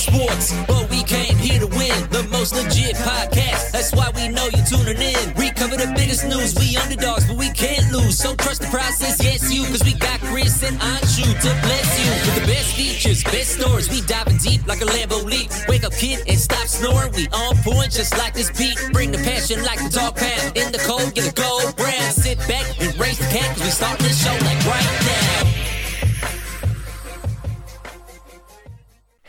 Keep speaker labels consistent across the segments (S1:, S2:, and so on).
S1: sports, but we came here to win. The most legit podcast, that's why we know you're tuning in. We cover the biggest news, we underdogs, but we can't lose. So trust the process, yes you, cause we got Chris and Anshu to bless you. With the best features, best stories, we diving deep like a Lambo leap. Wake up kid and stop snoring, we on point just like this beat. Bring the passion like the dog pound. In the cold, get a gold brand. Sit back and raise the cat, cause we start this show like right now.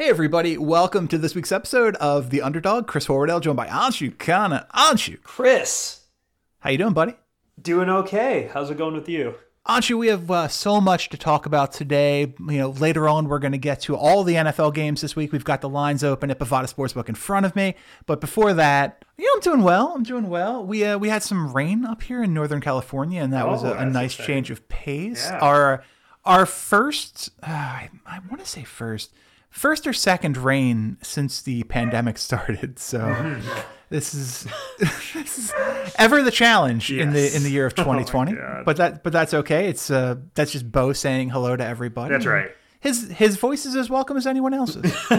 S2: Hey everybody, welcome to this week's episode of The Underdog. Chris Horwedel, joined by Anshu Khanna. Anshu,
S3: Chris,
S2: how you doing, buddy?
S3: doing okay. How's it going with you?
S2: Anshu, we have uh, so much to talk about today. You know, later on we're going to get to all the NFL games this week. We've got the lines open at Bovada Sportsbook in front of me. But before that, you know, I'm doing well. I'm doing well. We uh, we had some rain up here in Northern California, and that was
S3: Oh,
S2: a, a nice
S3: exciting.
S2: change of pace.
S3: Yeah.
S2: Our our first, uh, I, I want to say first, first or second rain since the pandemic started. So. This is this is ever the challenge in the in the year of
S3: Oh
S2: 2020.
S3: God.
S2: but that but that's okay. It's uh that's just Bo saying hello to everybody.
S3: That's right.
S2: His his voice is as welcome as anyone else's.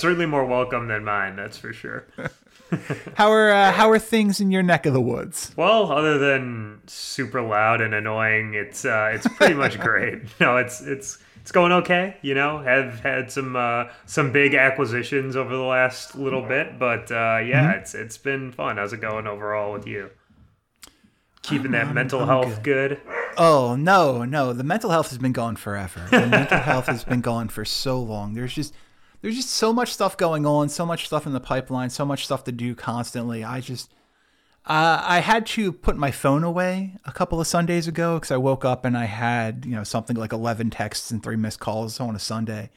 S3: Certainly more welcome than mine, that's for sure.
S2: how are uh, how are things in your neck of the woods?
S3: Well, other than super loud and annoying, it's uh, it's pretty much great. No, it's it's it's going okay. You know, have had some uh, some big acquisitions over the last little bit, but uh, yeah,
S2: Mm-hmm.
S3: it's it's been fun. How's it going overall with you? Keeping that
S2: I'm-
S3: mental
S2: I'm
S3: health good.
S2: Oh no, no. The mental health has been gone forever. The mental health has been gone for so long. There's just there's just so much stuff going on, so much stuff in the pipeline, so much stuff to do constantly. I just uh, I had to put my phone away a couple of Sundays ago because I woke up and I had you know something like 11 texts and three missed calls on a Sunday,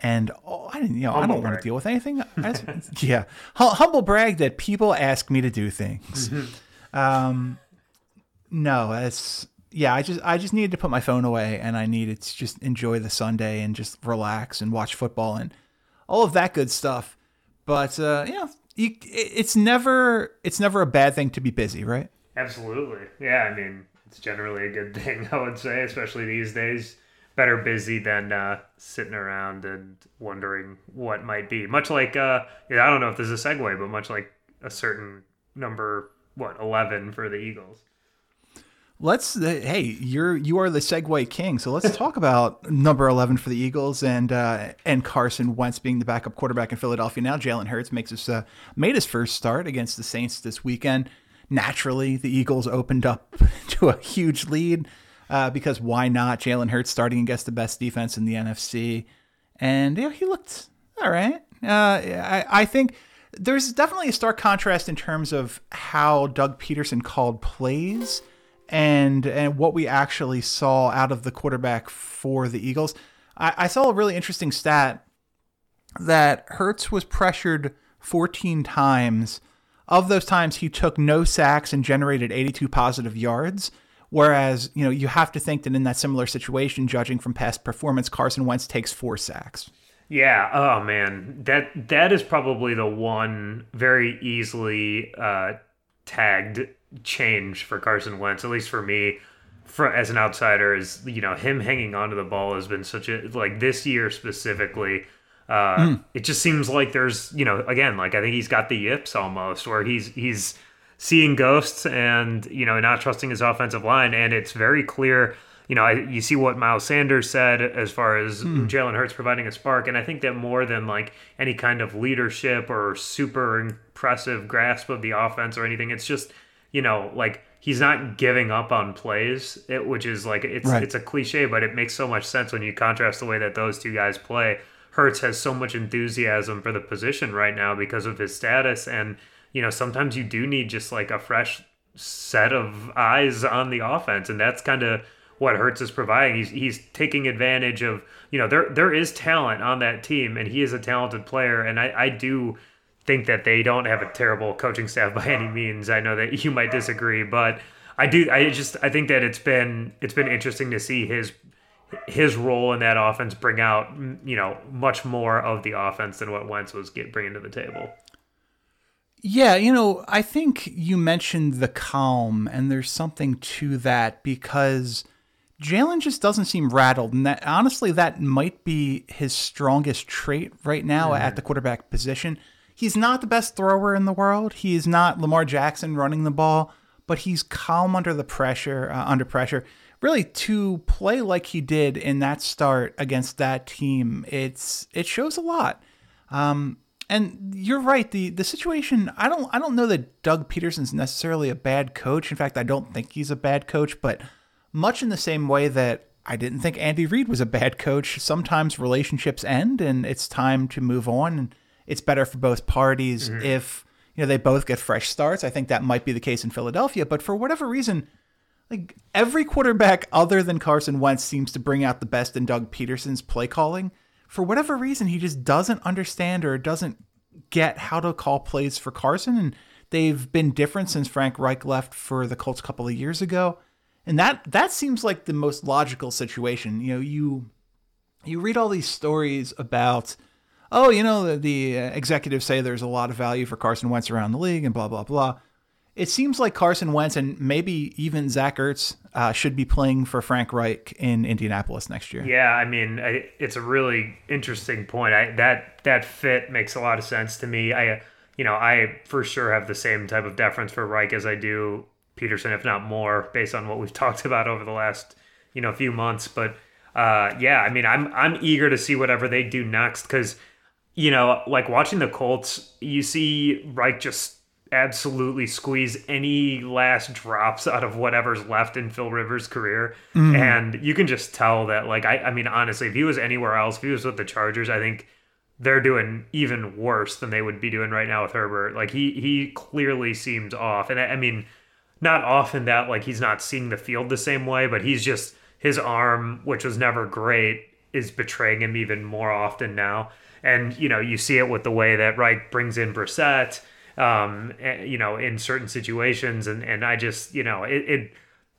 S2: and oh, I didn't you know I don't want to deal with anything. Just- yeah, Hum- humble brag that people ask me to do things. Um, no, it's yeah. I just I just needed to put my phone away and I needed to just enjoy the Sunday and just relax and watch football and all of that good stuff. But uh, yeah, you, it's never it's never a bad thing to be busy, right?
S3: Absolutely. Yeah, I mean, it's generally a good thing, I would say, especially these days. Better busy than uh, sitting around and wondering what might be. Much like, uh, yeah, I don't know if this is a segue, but much like a certain number, what, 11 for the Eagles.
S2: Let's uh, hey, you're you are the segue king, so let's talk about number eleven for the Eagles and uh, and Carson Wentz being the backup quarterback in Philadelphia. Now Jalen Hurts makes his uh, made his first start against the Saints this weekend. Naturally, the Eagles opened up to a huge lead uh, because why not? Jalen Hurts starting against the best defense in the NFC, and yeah, he looked all right. Uh, I I think there's definitely a stark contrast in terms of how Doug Pederson called plays and and what we actually saw out of the quarterback for the Eagles. I, I saw a really interesting stat that Hurts was pressured 14 times. Of those times, he took no sacks and generated 82 positive yards. Whereas, you know, you have to think that in that similar situation, judging from past performance, Carson Wentz takes four sacks.
S3: Yeah. Oh man, that that is probably the one very easily uh, tagged change for Carson Wentz, at least for me. For, as an outsider, is you know him hanging onto the ball has been such a like this year specifically. Uh, It just seems like there's you know again like I think he's got the yips almost where he's he's seeing ghosts and you know not trusting his offensive line and it's very clear you know I, you see what miles sanders said as far as jalen hurts providing a spark and i think that more than like any kind of leadership or super impressive grasp of the offense or anything it's just you know like he's not giving up on plays it, which is like it's
S2: Right.
S3: it's a cliche but it makes so much sense when you contrast the way that those two guys play Hurts has so much enthusiasm for the position right now because of his status and you know sometimes you do need just like a fresh set of eyes on the offense and that's kind of what Hurts is providing he's he's taking advantage of you know there there is talent on that team and he is a talented player and I I do think that they don't have a terrible coaching staff by any means I know that you might disagree but I do I just I think that it's been it's been interesting to see his his role in that offense bring out you know much more of the offense than what Wentz was get, bringing to the table.
S2: Yeah, you know, I think you mentioned the calm, and there's something to that because Jalen just doesn't seem rattled, and that honestly, that might be his strongest trait right now mm-hmm. at the quarterback position. He's not the best thrower in the world. He is not Lamar Jackson running the ball, but he's calm under the pressure. Uh, under pressure, really, to play like he did in that start against that team, it's it shows a lot. Um, and you're right. the The situation. I don't. I don't know that Doug Pederson's necessarily a bad coach. In fact, I don't think he's a bad coach. But much in the same way that I didn't think Andy Reid was a bad coach. Sometimes relationships end, and it's time to move on. And it's better for both parties mm-hmm. if you know they both get fresh starts. I think that might be the case in Philadelphia. But for whatever reason, like every quarterback other than Carson Wentz seems to bring out the best in Doug Pederson's play calling. For whatever reason, he just doesn't understand or doesn't get how to call plays for Carson. And they've been different since Frank Reich left for the Colts a couple of years ago. And that that seems like the most logical situation. You know, you you read all these stories about oh, you know, the, the uh, executives say there's a lot of value for Carson Wentz around the league and blah, blah, blah. It seems like Carson Wentz and maybe even Zach Ertz uh, should be playing for Frank Reich in Indianapolis next year.
S3: Yeah, I mean, I, it's a really interesting point. I, that that fit makes a lot of sense to me. I, you know, I for sure have the same type of deference for Reich as I do Pederson, if not more, based on what we've talked about over the last, you know, few months. But uh, yeah, I mean, I'm I'm eager to see whatever they do next because, you know, like watching the Colts, you see Reich just absolutely squeeze any last drops out of whatever's left in Phil Rivers' career. Mm-hmm. And you can just tell that, like, I, I mean, honestly, if he was anywhere else, if he was with the Chargers, I think they're doing even worse than they would be doing right now with Herbert. Like, he, he clearly seems off. And I, I mean, not often that, like, he's not seeing the field the same way, but he's just, his arm, which was never great, is betraying him even more often now. And, you know, you see it with the way that Reich brings in Brissett um, eh, you know, in certain situations. And, and I just, you know, it,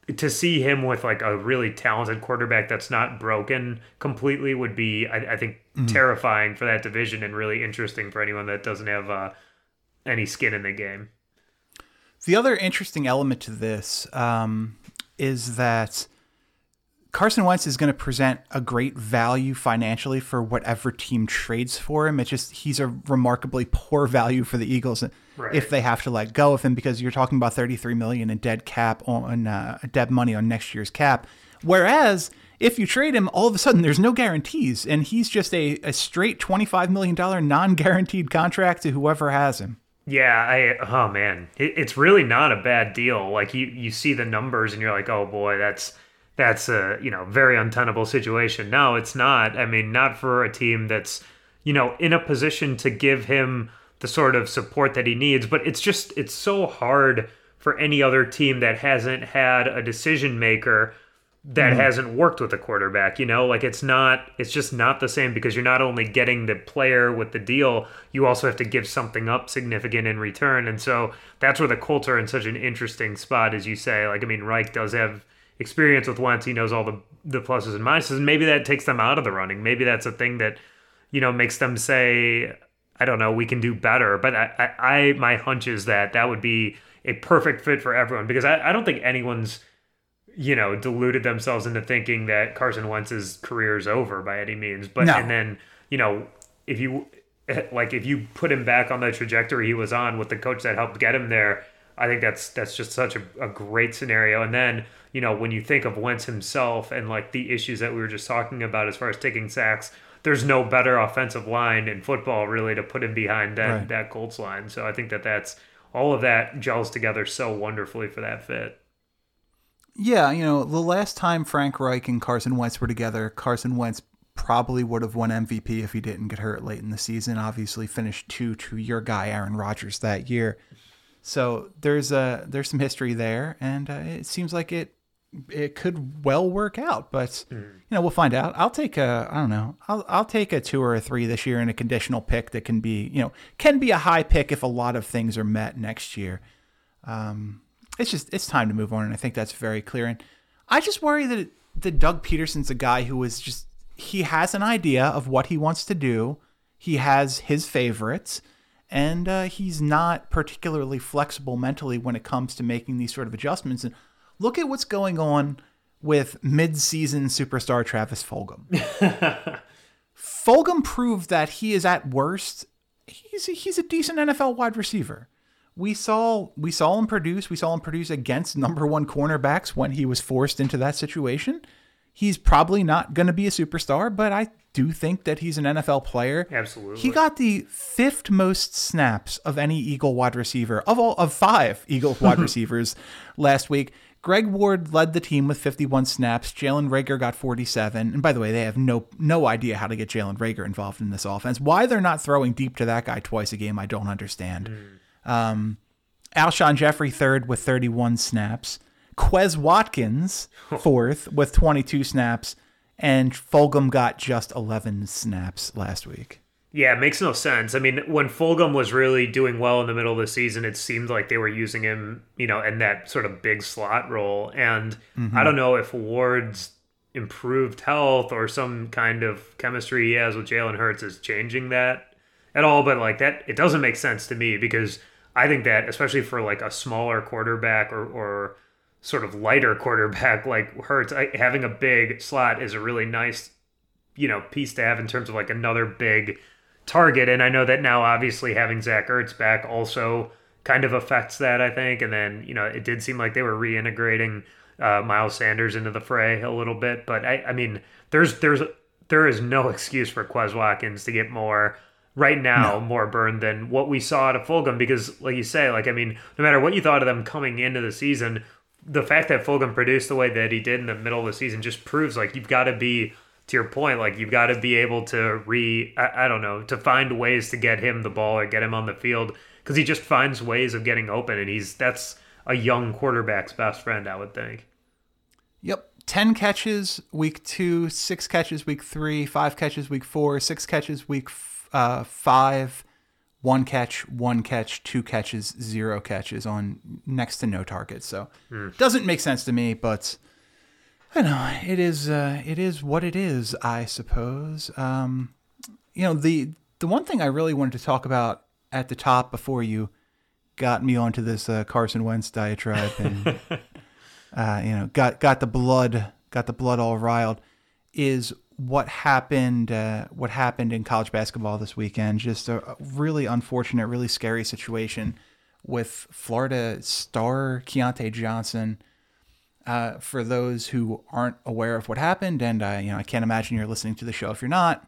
S3: it, to see him with like a really talented quarterback that's not broken completely would be, I, I think, terrifying for that division and really interesting for anyone that doesn't have uh, any skin in the game.
S2: The other interesting element to this um, is that Carson Wentz is going to present a great value financially for whatever team trades for him. It's just he's a remarkably poor value for the Eagles
S3: Right.
S2: if they have to let go of him because you're talking about 33 million in dead cap on uh, dead money on next year's cap. Whereas if you trade him, all of a sudden there's no guarantees, and he's just a, a straight 25 million dollar non-guaranteed contract to whoever has him.
S3: Yeah, I oh man, it, it's really not a bad deal. Like you you see the numbers and you're like, oh boy, that's that's a you know very untenable situation. No, it's not. I mean, not for a team that's you know in a position to give him the sort of support that he needs. But it's just it's so hard for any other team that hasn't had a decision maker that mm-hmm. hasn't worked with a quarterback you know like it's not it's just not the same because you're not only getting the player with the deal you also have to give something up significant in return and so that's where the Colts are in such an interesting spot as you say like i mean Reich does have experience with Wentz he knows all the the pluses and minuses maybe that takes them out of the running maybe that's a thing that you know makes them say I don't know, we can do better. But I, I, I my hunch is that that would be a perfect fit for everyone because I, I don't think anyone's, you know, deluded themselves into thinking that Carson Wentz's career is over by any means. But
S2: No.
S3: and then you know, if you like, if you put him back on the trajectory he was on with the coach that helped get him there, I think that's that's just such a, a great scenario. And then you know, when you think of Wentz himself and like the issues that we were just talking about as far as taking sacks there's no better offensive line in football really to put him behind that
S2: Right.
S3: that Colts line. So I think that that's all of that gels together so wonderfully for that fit.
S2: Yeah, you know, the last time Frank Reich and Carson Wentz were together, Carson Wentz probably would have won MVP if he didn't get hurt late in the season. Obviously, finished two to your guy Aaron Rodgers that year. So there's a there's some history there, and uh, it seems like it it could well work out. But you know, we'll find out. I'll take a I don't know. I'll I'll take a two or a three this year in a conditional pick that can be you know can be a high pick if a lot of things are met next year it's just it's time to move on, and I think that's very clear. And I just worry that that Doug Pederson's a guy who is just he has an idea of what he wants to do. He has his favorites, and uh, he's not particularly flexible mentally when it comes to making these sort of adjustments. And look at what's going on with mid-season superstar Travis Fulgham. Fulgham proved that he is at worst he's a, he's a decent NFL wide receiver. We saw we saw him produce. We saw him produce against number one cornerbacks when he was forced into that situation. He's probably not going to be a superstar, but I do think that he's an NFL player.
S3: Absolutely.
S2: He got the fifth most snaps of any Eagle wide receiver of all of five Eagle wide receivers last week. Greg Ward led the team with 51 snaps. Jalen Reagor got 47. And by the way, they have no no idea how to get Jalen Reagor involved in this offense. Why they're not throwing deep to that guy twice a game, I don't understand. Mm. Um, Alshon Jeffery third with 31 snaps. Quez Watkins fourth with 22 snaps. And Fulgham got just 11 snaps last week.
S3: Yeah, it makes no sense. I mean, when Fulgham was really doing well in the middle of the season, it seemed like they were using him, you know, in that sort of big slot role. And mm-hmm. I don't know if Ward's improved health or some kind of chemistry he has with Jalen Hurts is changing that at all. But like that, it doesn't make sense to me because I think that, especially for like a smaller quarterback or, or sort of lighter quarterback like Hurts, I, having a big slot is a really nice, you know, piece to have in terms of like another big target. And I know that now, obviously, having Zach Ertz back also kind of affects that, I think. And then, you know, it did seem like they were reintegrating uh, Miles Sanders into the fray a little bit. But I, I mean, there's, there's, there is no excuse for Quez Watkins to get more right now no. more burned than what we saw at Fulgham because like you say like I mean no matter what you thought of them coming into the season the fact that Fulgham produced the way that he did in the middle of the season just proves like you've got to be to your point, like you've got to be able to re, I, I, don't know, to find ways to get him the ball or get him on the field because he just finds ways of getting open, and he's that's a young quarterback's best friend, I would think.
S2: Yep. 10 catches week two, six catches week three, five catches week four, six catches week uh, five, one catch, one catch, two catches, zero catches on next to no targets. So mm. doesn't make sense to me, but I know it is. Uh, it is what it is. I suppose. Um, you know the the one thing I really wanted to talk about at the top before you got me onto this uh, Carson Wentz diatribe and uh, you know got got the blood got the blood all riled is what happened uh, what happened in college basketball this weekend. Just a, really unfortunate, really scary situation with Florida star Keyontae Johnson uh, for those who aren't aware of what happened, and uh, you know, I can't imagine you're listening to the show if you're not.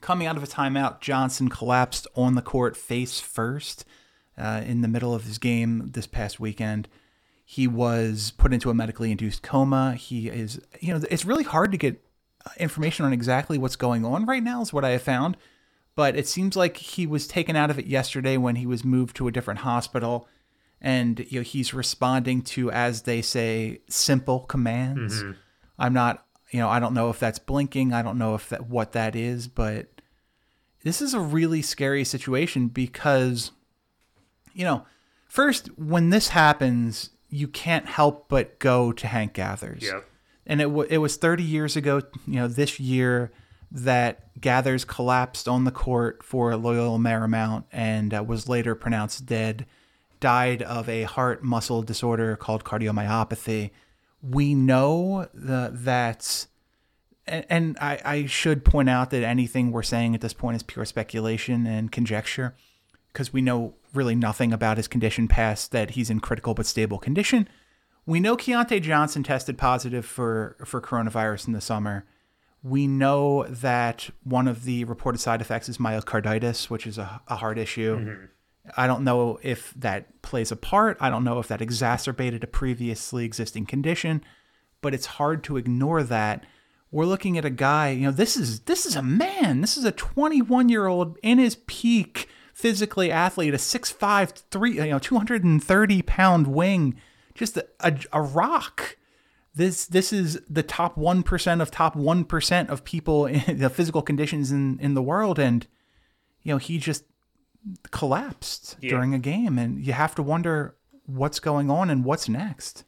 S2: Coming out of a timeout, Johnson collapsed on the court face first uh, in the middle of his game this past weekend. He was put into a medically induced coma. He is, you know, it's really hard to get information on exactly what's going on right now, is what I have found. But it seems like he was taken out of it yesterday when he was moved to a different hospital and you know he's responding to as they say simple commands mm-hmm. i'm not you know i don't know if that's blinking i don't know if that what that is but this is a really scary situation because you know first when this happens you can't help but go to hank gathers
S3: yep.
S2: and it, w- it was 30 years ago you know this year that gathers collapsed on the court for loyola marymount and uh, was later pronounced dead died of a heart muscle disorder called cardiomyopathy. We know that, and, and I, I should point out that anything we're saying at this point is pure speculation and conjecture because we know really nothing about his condition past that he's in critical but stable condition. We know Keyontae Johnson tested positive for, for coronavirus in the summer. We know that one of the reported side effects is myocarditis, which is a, a heart issue. Mm-hmm. I don't know if that plays a part. I don't know if that exacerbated a previously existing condition, but it's hard to ignore that. We're looking at a guy, you know, this is this is a man. This is a 21-year-old in his peak physically athlete, a 6'5", 3, you know, 230 pound wing, just a, a, a rock. This this is the top 1% of top 1% of people in the physical conditions in, in the world and you know, he just collapsed yeah. during a game, and you have to wonder what's going on and what's next.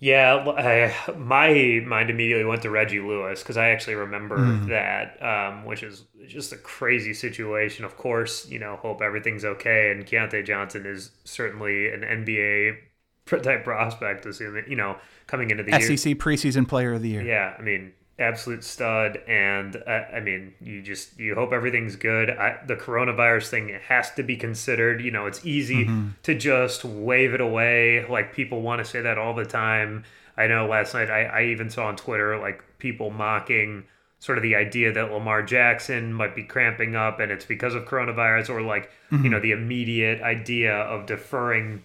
S3: Yeah, I, my mind immediately went to Reggie Lewis because I actually remember mm. that, um, which is just a crazy situation. Of course, you know, hope everything's okay. And Keyontae Johnson is certainly an NBA type prospect, assuming you know coming into the year.
S2: SEC preseason player of the year.
S3: Yeah, I mean, absolute stud, and uh, I mean, you just you hope everything's good. I, the coronavirus thing has to be considered. You know, it's easy to just wave it away. Like people want to say that all the time. I know last night I, I even saw on Twitter like people mocking sort of the idea that Lamar Jackson might be cramping up and it's because of coronavirus or like you know the immediate idea of deferring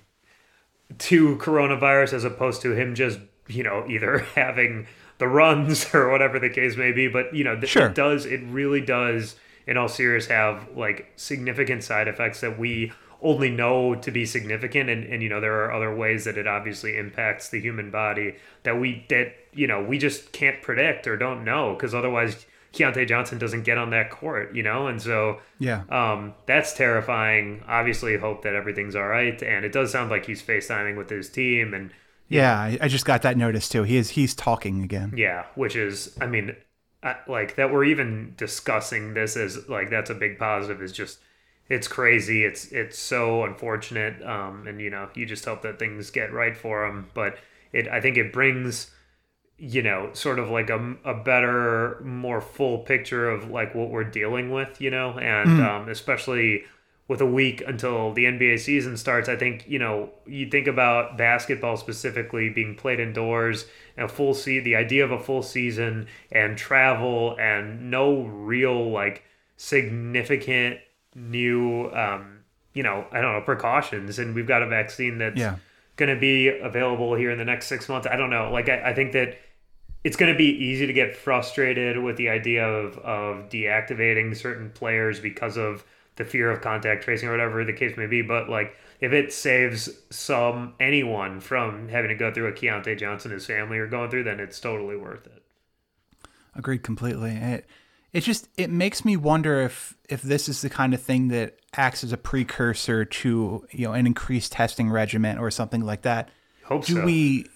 S3: to coronavirus as opposed to him just you know either having the runs or whatever the case may be but you know th-
S2: Sure.
S3: it does it really does in all serious have like significant side effects that we only know to be significant and, and you know there are other ways that it obviously impacts the human body that we that you know we just can't predict or don't know because otherwise Keyontae Johnson doesn't get on that court you know and so
S2: Yeah.
S3: um, that's terrifying. Obviously, hope that everything's all right, and it does sound like he's FaceTiming with his team, and
S2: Yeah, I, I just got that notice too. He is he's talking again.
S3: yeah, which is, I mean, I, like that we're even discussing this as like that's a big positive. Is just it's crazy. It's it's so unfortunate, um, and you know you just hope that things get right for him. But it, I think it brings you know, sort of like a, a better, more full picture of like what we're dealing with, you know, and um, especially with a week until the NBA season starts, I think, you know, you think about basketball specifically being played indoors and a full see the idea of a full season and travel and no real like significant new, um, you know, I don't know, precautions. And we've got a vaccine that's
S2: Yeah.
S3: going to be available here in the next six months. I don't know. Like, I, I think that it's going to be easy to get frustrated with the idea of, of deactivating certain players because of the fear of contact tracing or whatever the case may be. But like, if it saves some anyone from having to go through a Keyontae Johnson, his family are going through, then it's totally worth it.
S2: Agreed completely. It it just it makes me wonder if if this is the kind of thing that acts as a precursor to you know an increased testing regimen or something like that.
S3: Hope
S2: Do
S3: so.
S2: we?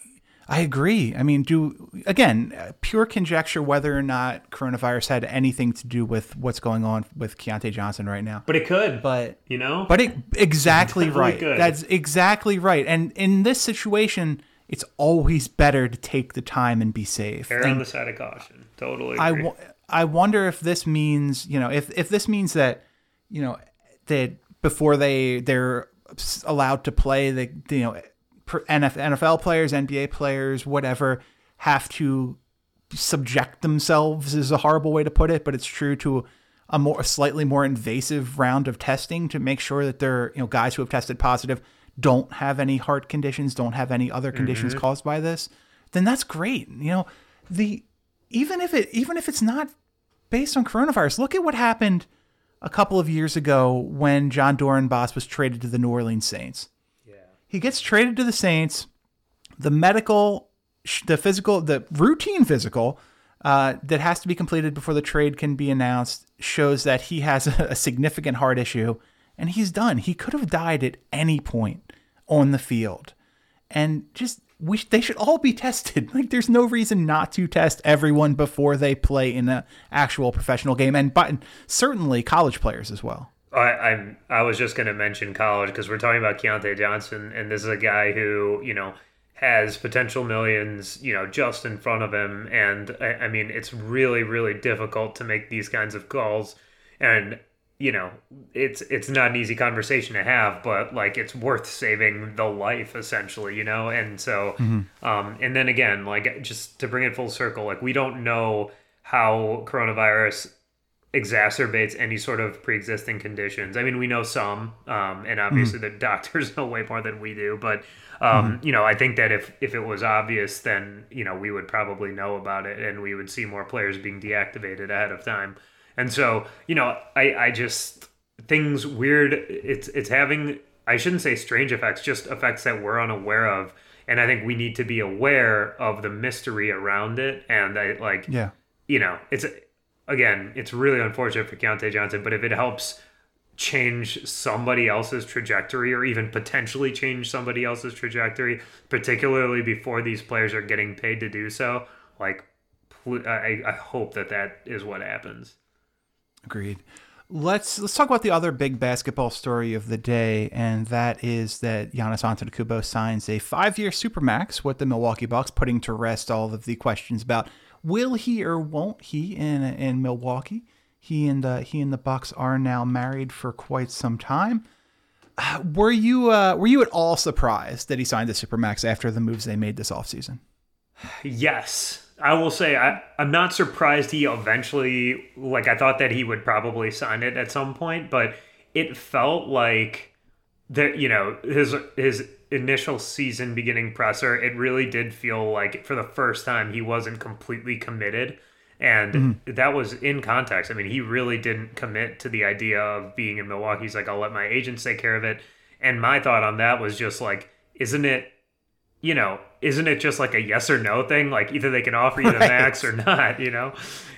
S2: I agree. I mean, do again pure conjecture whether or not coronavirus had anything to do with what's going on with Keyontae Johnson right now.
S3: but it could.
S2: But
S3: you know,
S2: But it, exactly
S3: Definitely
S2: right.
S3: could.
S2: That's exactly right. And in this situation, it's always better to take the time and be safe.
S3: err on the side of caution. Totally.
S2: I,
S3: Agree.
S2: wo- I wonder if this means, you know, if, if this means that, you know, that before they they're allowed to play, they you know, NFL players, NBA players, whatever, have to subject themselves is a horrible way to put it, but it's true to a more a slightly more invasive round of testing to make sure that they're you know guys who have tested positive don't have any heart conditions, don't have any other conditions mm-hmm. caused by this, then that's great. You know, the even if it even if it's not based on coronavirus, look at what happened a couple of years ago when Jon Dorenbos was traded to the New Orleans Saints. He gets traded to the Saints. The medical, the physical, the routine physical uh, that has to be completed before the trade can be announced shows that he has a, significant heart issue, and he's done. He could have died at any point on the field, and just we they should all be tested. Like there's no reason not to test everyone before they play in an actual professional game, and but certainly college players as well.
S3: I, I'm. I was just going to mention college because we're talking about Keyontae Johnson, and this is a guy who you know has potential millions, you know, just in front of him, and I, I mean, it's really, really difficult to make these kinds of calls, and you know, it's it's not an easy conversation to have, but like it's worth saving the life essentially, you know, and so, um, and then again, like just to bring it full circle, like we don't know how coronavirus exacerbates any sort of pre-existing conditions. I mean, we know some, um, and obviously the doctors know way more than we do. But um, you know, I think that if if it was obvious, then you know we would probably know about it, and we would see more players being deactivated ahead of time. And so, you know, I I just things weird. It's it's having I shouldn't say strange effects, just effects that we're unaware of. And I think we need to be aware of the mystery around it. And I like
S2: Yeah.
S3: you know, it's again, it's really unfortunate for Keyontae Johnson, but if it helps change somebody else's trajectory or even potentially change somebody else's trajectory, particularly before these players are getting paid to do so, like, I, I hope that that is what happens.
S2: Agreed. Let's let's talk about the other big basketball story of the day, and that is that Giannis Antetokounmpo signs a five-year supermax with the Milwaukee Bucks, putting to rest all of the questions about will he or won't he in in Milwaukee. He and uh, he and the Bucks are now married for quite some time. Were you uh, were you at all surprised that he signed the supermax after the moves they made this offseason?
S3: Yes. I will say I, I'm not surprised he eventually like I thought that he would probably sign it at some point, but it felt like that you know his his initial season beginning presser it really did feel like for the first time he wasn't completely committed and mm-hmm. that was in context i mean he really didn't commit to the idea of being in milwaukee he's like i'll let my agents take care of it and my thought on that was just like isn't it you know, isn't it just like a yes or no thing? Like either they can offer you the right. max or not, you know?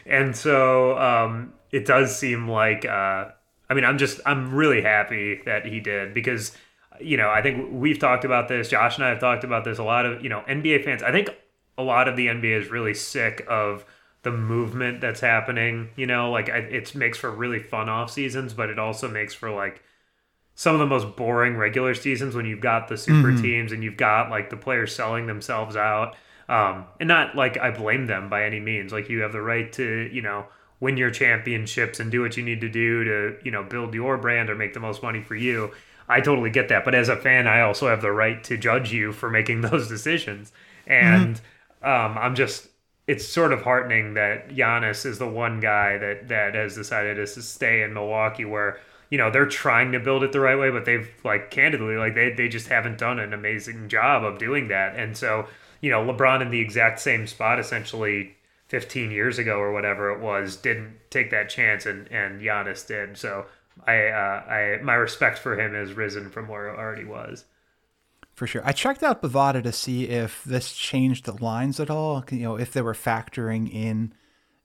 S3: And so um, it does seem like, uh, I mean, I'm just, I'm really happy that he did because, you know, I think we've talked about this. Josh and I have talked about this. A lot of, you know, NBA fans, I think a lot of the NBA is really sick of the movement that's happening, you know, like it makes for really fun off seasons, but it also makes for like, some of the most boring regular seasons when you've got the super mm-hmm. teams and you've got like the players selling themselves out. Um, and not like I blame them by any means. Like you have the right to, you know, win your championships and do what you need to do to, you know, build your brand or make the most money for you. I totally get that. But as a fan, I also have the right to judge you for making those decisions. And mm-hmm. um, I'm just, it's sort of heartening that Giannis is the one guy that that has decided to stay in Milwaukee where you know they're trying to build it the right way but they've like candidly like they, they just haven't done an amazing job of doing that and so you know lebron in the exact same spot essentially 15 years ago or whatever it was didn't take that chance and and Giannis did so I uh, I my respect for him has risen from where it already was
S2: for sure. I checked out Bovada to see if this changed the lines at all. You know, if they were factoring in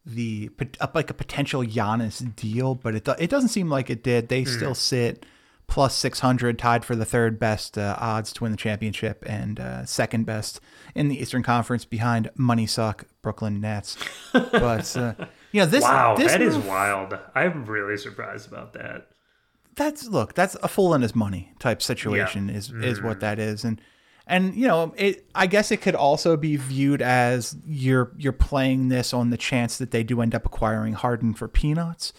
S2: the up like a potential Giannis deal, but it it doesn't seem like it did. They mm. still sit plus 600 tied for the third best uh, odds to win the championship and uh, second best in the Eastern Conference behind money suck Brooklyn Nets. But uh, you know this
S3: wow
S2: this
S3: that move, is wild. I'm really surprised about that.
S2: That's look that's a fool in his money type situation yeah. is mm. is what mm. that is and and you know it i guess it could also be viewed as you're you're playing this on the chance that they do end up acquiring harden for peanuts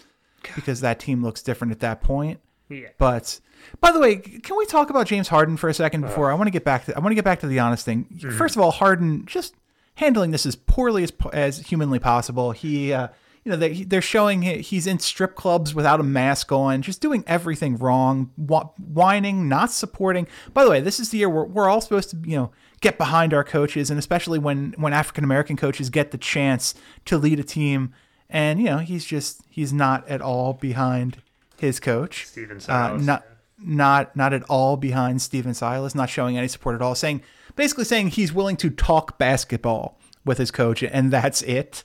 S2: because that team looks different at that point
S3: yeah.
S2: but by the way can we talk about james harden for a second before uh, i want to get back to i want to get back to the honest thing mm-hmm. first of all harden just handling this as poorly as as humanly possible he uh, you know, they, they're showing he's in strip clubs without a mask on, just doing everything wrong, whining, not supporting. By the way, this is the year where we're all supposed to, you know, get behind our coaches, and especially when when African American coaches get the chance to lead a team, and you know, he's just he's not at all behind his coach,
S3: Stephen uh, Silas.
S2: Uh, not not not at all behind Stephen Silas, not showing any support at all, saying basically saying he's willing to talk basketball with his coach, and that's it.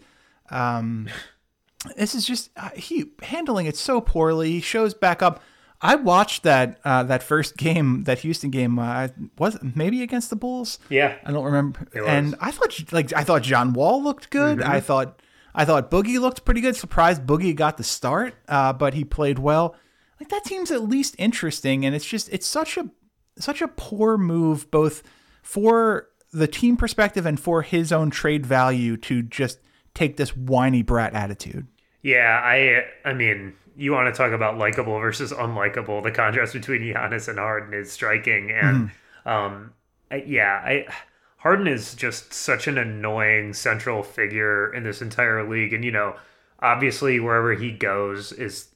S2: Um, this is just uh, he handling it so poorly. He shows back up. I watched that uh, that first game, that Houston game. Uh, was maybe against the Bulls.
S3: Yeah,
S2: I don't remember. And I thought like I thought John Wall looked good. Mm-hmm. I thought I thought Boogie looked pretty good. Surprised Boogie got the start, uh, but he played well. Like that team's at least interesting, and it's just it's such a such a poor move both for the team perspective and for his own trade value to just take this whiny brat attitude.
S3: Yeah, I I mean, you want to talk about likable versus unlikable. The contrast between Giannis and Harden is striking, and mm-hmm. um, I, yeah, I Harden is just such an annoying central figure in this entire league, and you know, obviously wherever he goes is,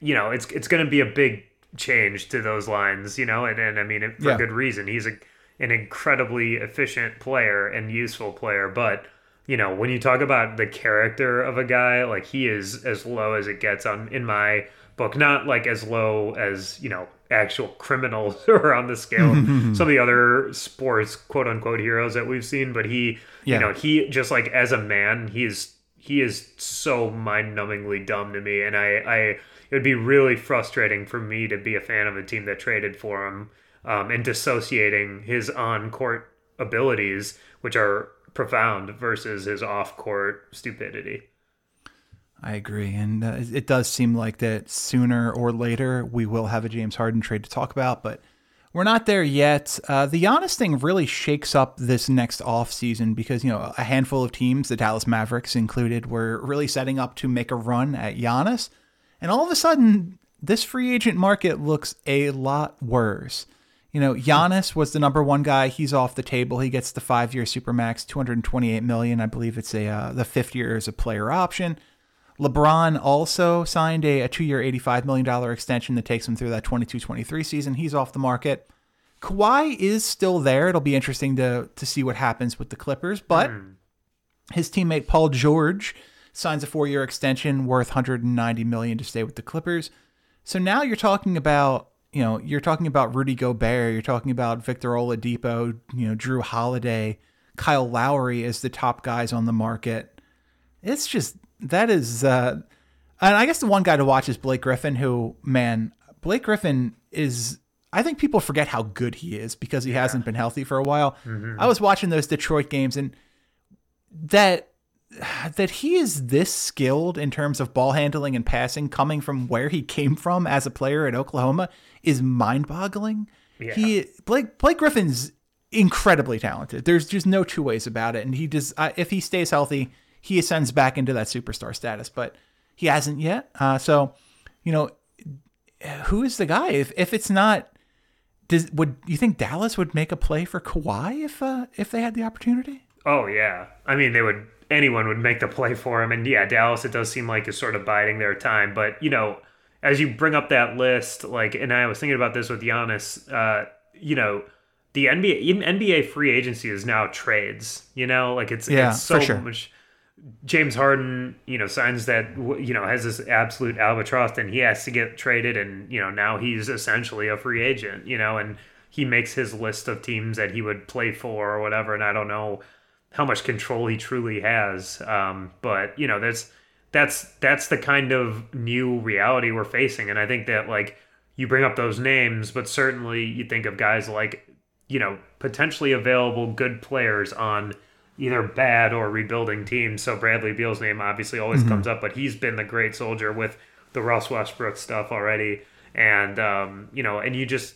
S3: you know, it's it's going to be a big change to those lines, you know, and and I mean for yeah. good reason. He's a an incredibly efficient player and useful player, but you know, when you talk about the character of a guy, like he is as low as it gets on in my book. Not like as low as, you know, actual criminals are on the scale some of the other sports quote unquote heroes that we've seen, but he yeah. you know, he just like as a man, he's he is so mind numbingly dumb to me. And I, I it would be really frustrating for me to be a fan of a team that traded for him um, and dissociating his on court abilities, which are profound versus his off court stupidity.
S2: I agree, and uh, it does seem like that sooner or later we will have a James Harden trade to talk about, but we're not there yet. Uh, the Giannis thing really shakes up this next offseason because, you know, a handful of teams, the Dallas Mavericks included, were really setting up to make a run at Giannis. And all of a sudden, this free agent market looks a lot worse. You know, Giannis was the number one guy. He's off the table. He gets the five-year supermax, 228 million. I believe it's a uh, the fifth year is a player option. LeBron also signed a, a two-year, $85 million extension that takes him through that 22-23 season. He's off the market. Kawhi is still there. It'll be interesting to to see what happens with the Clippers, but mm. his teammate Paul George signs a four-year extension worth 190 million to stay with the Clippers. So now you're talking about, you know, you're talking about Rudy Gobert, you're talking about Victor Oladipo, you know, Jrue Holiday, Kyle Lowry as the top guys on the market. It's just that is uh and I guess the one guy to watch is Blake Griffin who man, Blake Griffin is I think people forget how good he is because he yeah. hasn't been healthy for a while. Mm-hmm. I was watching those Detroit games and that that he is this skilled in terms of ball handling and passing coming from where he came from as a player at Oklahoma is mind-boggling. Yeah. He Blake Blake Griffin's incredibly talented. There's just no two ways about it and he does uh, if he stays healthy, he ascends back into that superstar status, but he hasn't yet. Uh, so, you know, who is the guy if if it's not does would you think Dallas would make a play for Kawhi if uh, if they had the opportunity?
S3: Oh yeah, I mean they would. Anyone would make the play for him, and yeah, Dallas. It does seem like is sort of biding their time, but you know, as you bring up that list, like, and I was thinking about this with Giannis. Uh, you know, the NBA even NBA free agency is now trades. You know, like it's
S2: yeah,
S3: it's so
S2: sure.
S3: much James Harden, you know, signs that you know has this absolute albatross, and he has to get traded, and you know now he's essentially a free agent, you know, and he makes his list of teams that he would play for or whatever, and I don't know how much control he truly has, um, but you know that's that's that's the kind of new reality we're facing, and I think that like you bring up those names, but certainly you think of guys like you know potentially available good players on either bad or rebuilding teams. So Bradley Beal's name obviously always mm-hmm. comes up, but he's been the great soldier with the Russ Westbrook stuff already. And um, you know, and you just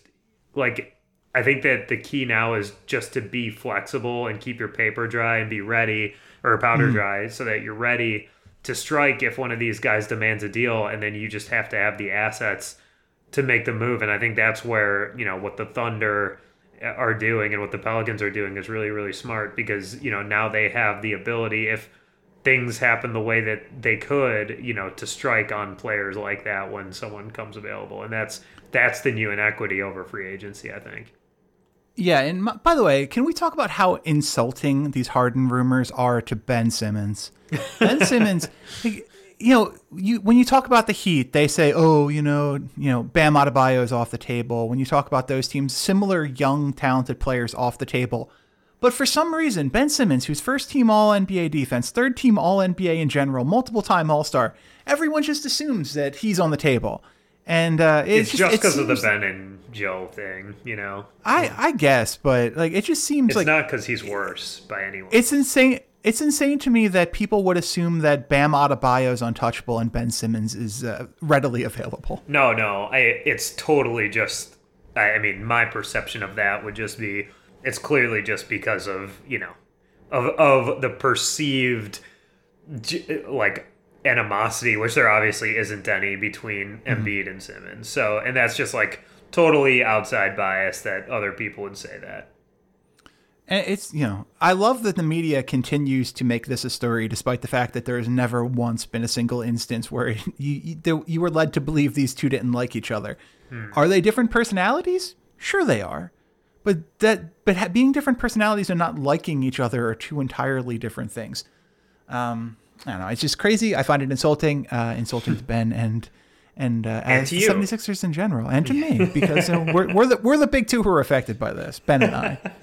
S3: like I think that the key now is just to be flexible and keep your paper dry and be ready or powder mm-hmm. dry so that you're ready to strike if one of these guys demands a deal and then you just have to have the assets to make the move and I think that's where, you know, what the Thunder are doing and what the Pelicans are doing is really really smart because you know now they have the ability if things happen the way that they could you know to strike on players like that when someone comes available and that's that's the new inequity over free agency I think.
S2: Yeah, and by the way, can we talk about how insulting these Harden rumors are to Ben Simmons? Ben Simmons, you know, you when you talk about the Heat, they say, "Oh, you know, you know, Bam Adebayo is off the table." When you talk about those teams, similar young, talented players off the table. But for some reason, Ben Simmons, who's first team All NBA defense, third team All NBA in general, multiple time All Star, everyone just assumes that he's on the table. And uh,
S3: it's, it's just because it of the Ben and Joe thing, you know.
S2: I I guess, but like it just seems
S3: it's
S2: like
S3: not because he's worse by anyone.
S2: It's insane. It's insane to me that people would assume that Bam Adebayo is untouchable and Ben Simmons is uh, readily available.
S3: No, no, I, it's totally just. I mean, my perception of that would just be it's clearly just because of you know of of the perceived like animosity, which there obviously isn't any between mm-hmm. Embiid and Simmons. So, and that's just like totally outside bias that other people would say that.
S2: And it's, you know, I love that the media continues to make this a story despite the fact that there has never once been a single instance where you, you, you were led to believe these two didn't like each other. Hmm. Are they different personalities? Sure, they are. But that, but being different personalities and not liking each other are two entirely different things. Um, I don't know. It's just crazy. I find it insulting, uh, insulting to Ben and and, uh,
S3: and as
S2: the 76ers in general, and to me, because you know, we're, we're, the, we're the big two who are affected by this, Ben and I.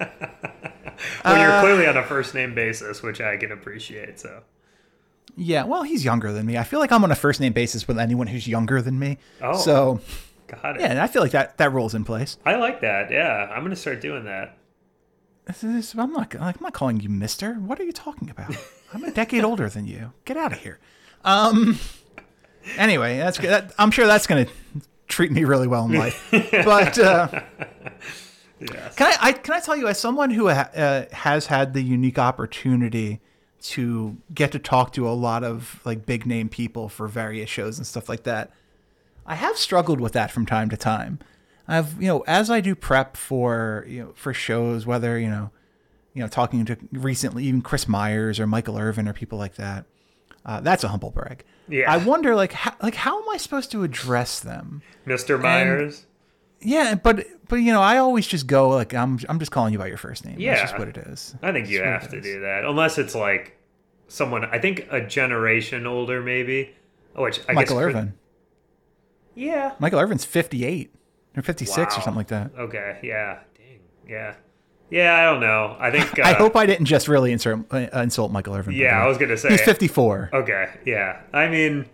S3: well, you're uh, clearly on a first name basis, which I can appreciate. So.
S2: Yeah, well, he's younger than me. I feel like I'm on a first name basis with anyone who's younger than me.
S3: Oh,
S2: so
S3: got it.
S2: Yeah, and I feel like that that rules in place.
S3: I like that. Yeah, I'm gonna start doing that.
S2: This is, I'm not like I'm not calling you Mister. What are you talking about? I'm a decade older than you. Get out of here. Um. Anyway, that's good. That, I'm sure that's going to treat me really well in life. but uh,
S3: Yes.
S2: can I, I can I tell you, as someone who ha- uh, has had the unique opportunity to get to talk to a lot of like big name people for various shows and stuff like that, I have struggled with that from time to time. I've you know as I do prep for you know for shows, whether you know you know talking to recently even Chris Myers or Michael Irvin or people like that. Uh, that's a humble brag.
S3: Yeah.
S2: I wonder like how, like how am I supposed to address them?
S3: Mr. Myers.
S2: Yeah, but but you know, I always just go like I'm I'm just calling you by your first name. Yeah, That's just what it is.
S3: I think you
S2: That's what
S3: have to do that, unless it's like someone. I think a generation older, maybe. Oh, which I
S2: Michael
S3: guess
S2: Irvin.
S3: Yeah.
S2: Michael Irvin's 58 or 56 or something like that.
S3: Okay. Yeah. Dang. Yeah. Yeah. I don't know. I think. Uh,
S2: I hope I didn't just really insult, uh, insult Michael Irvin.
S3: Yeah, I was gonna say.
S2: He's 54.
S3: Okay. Yeah. I mean,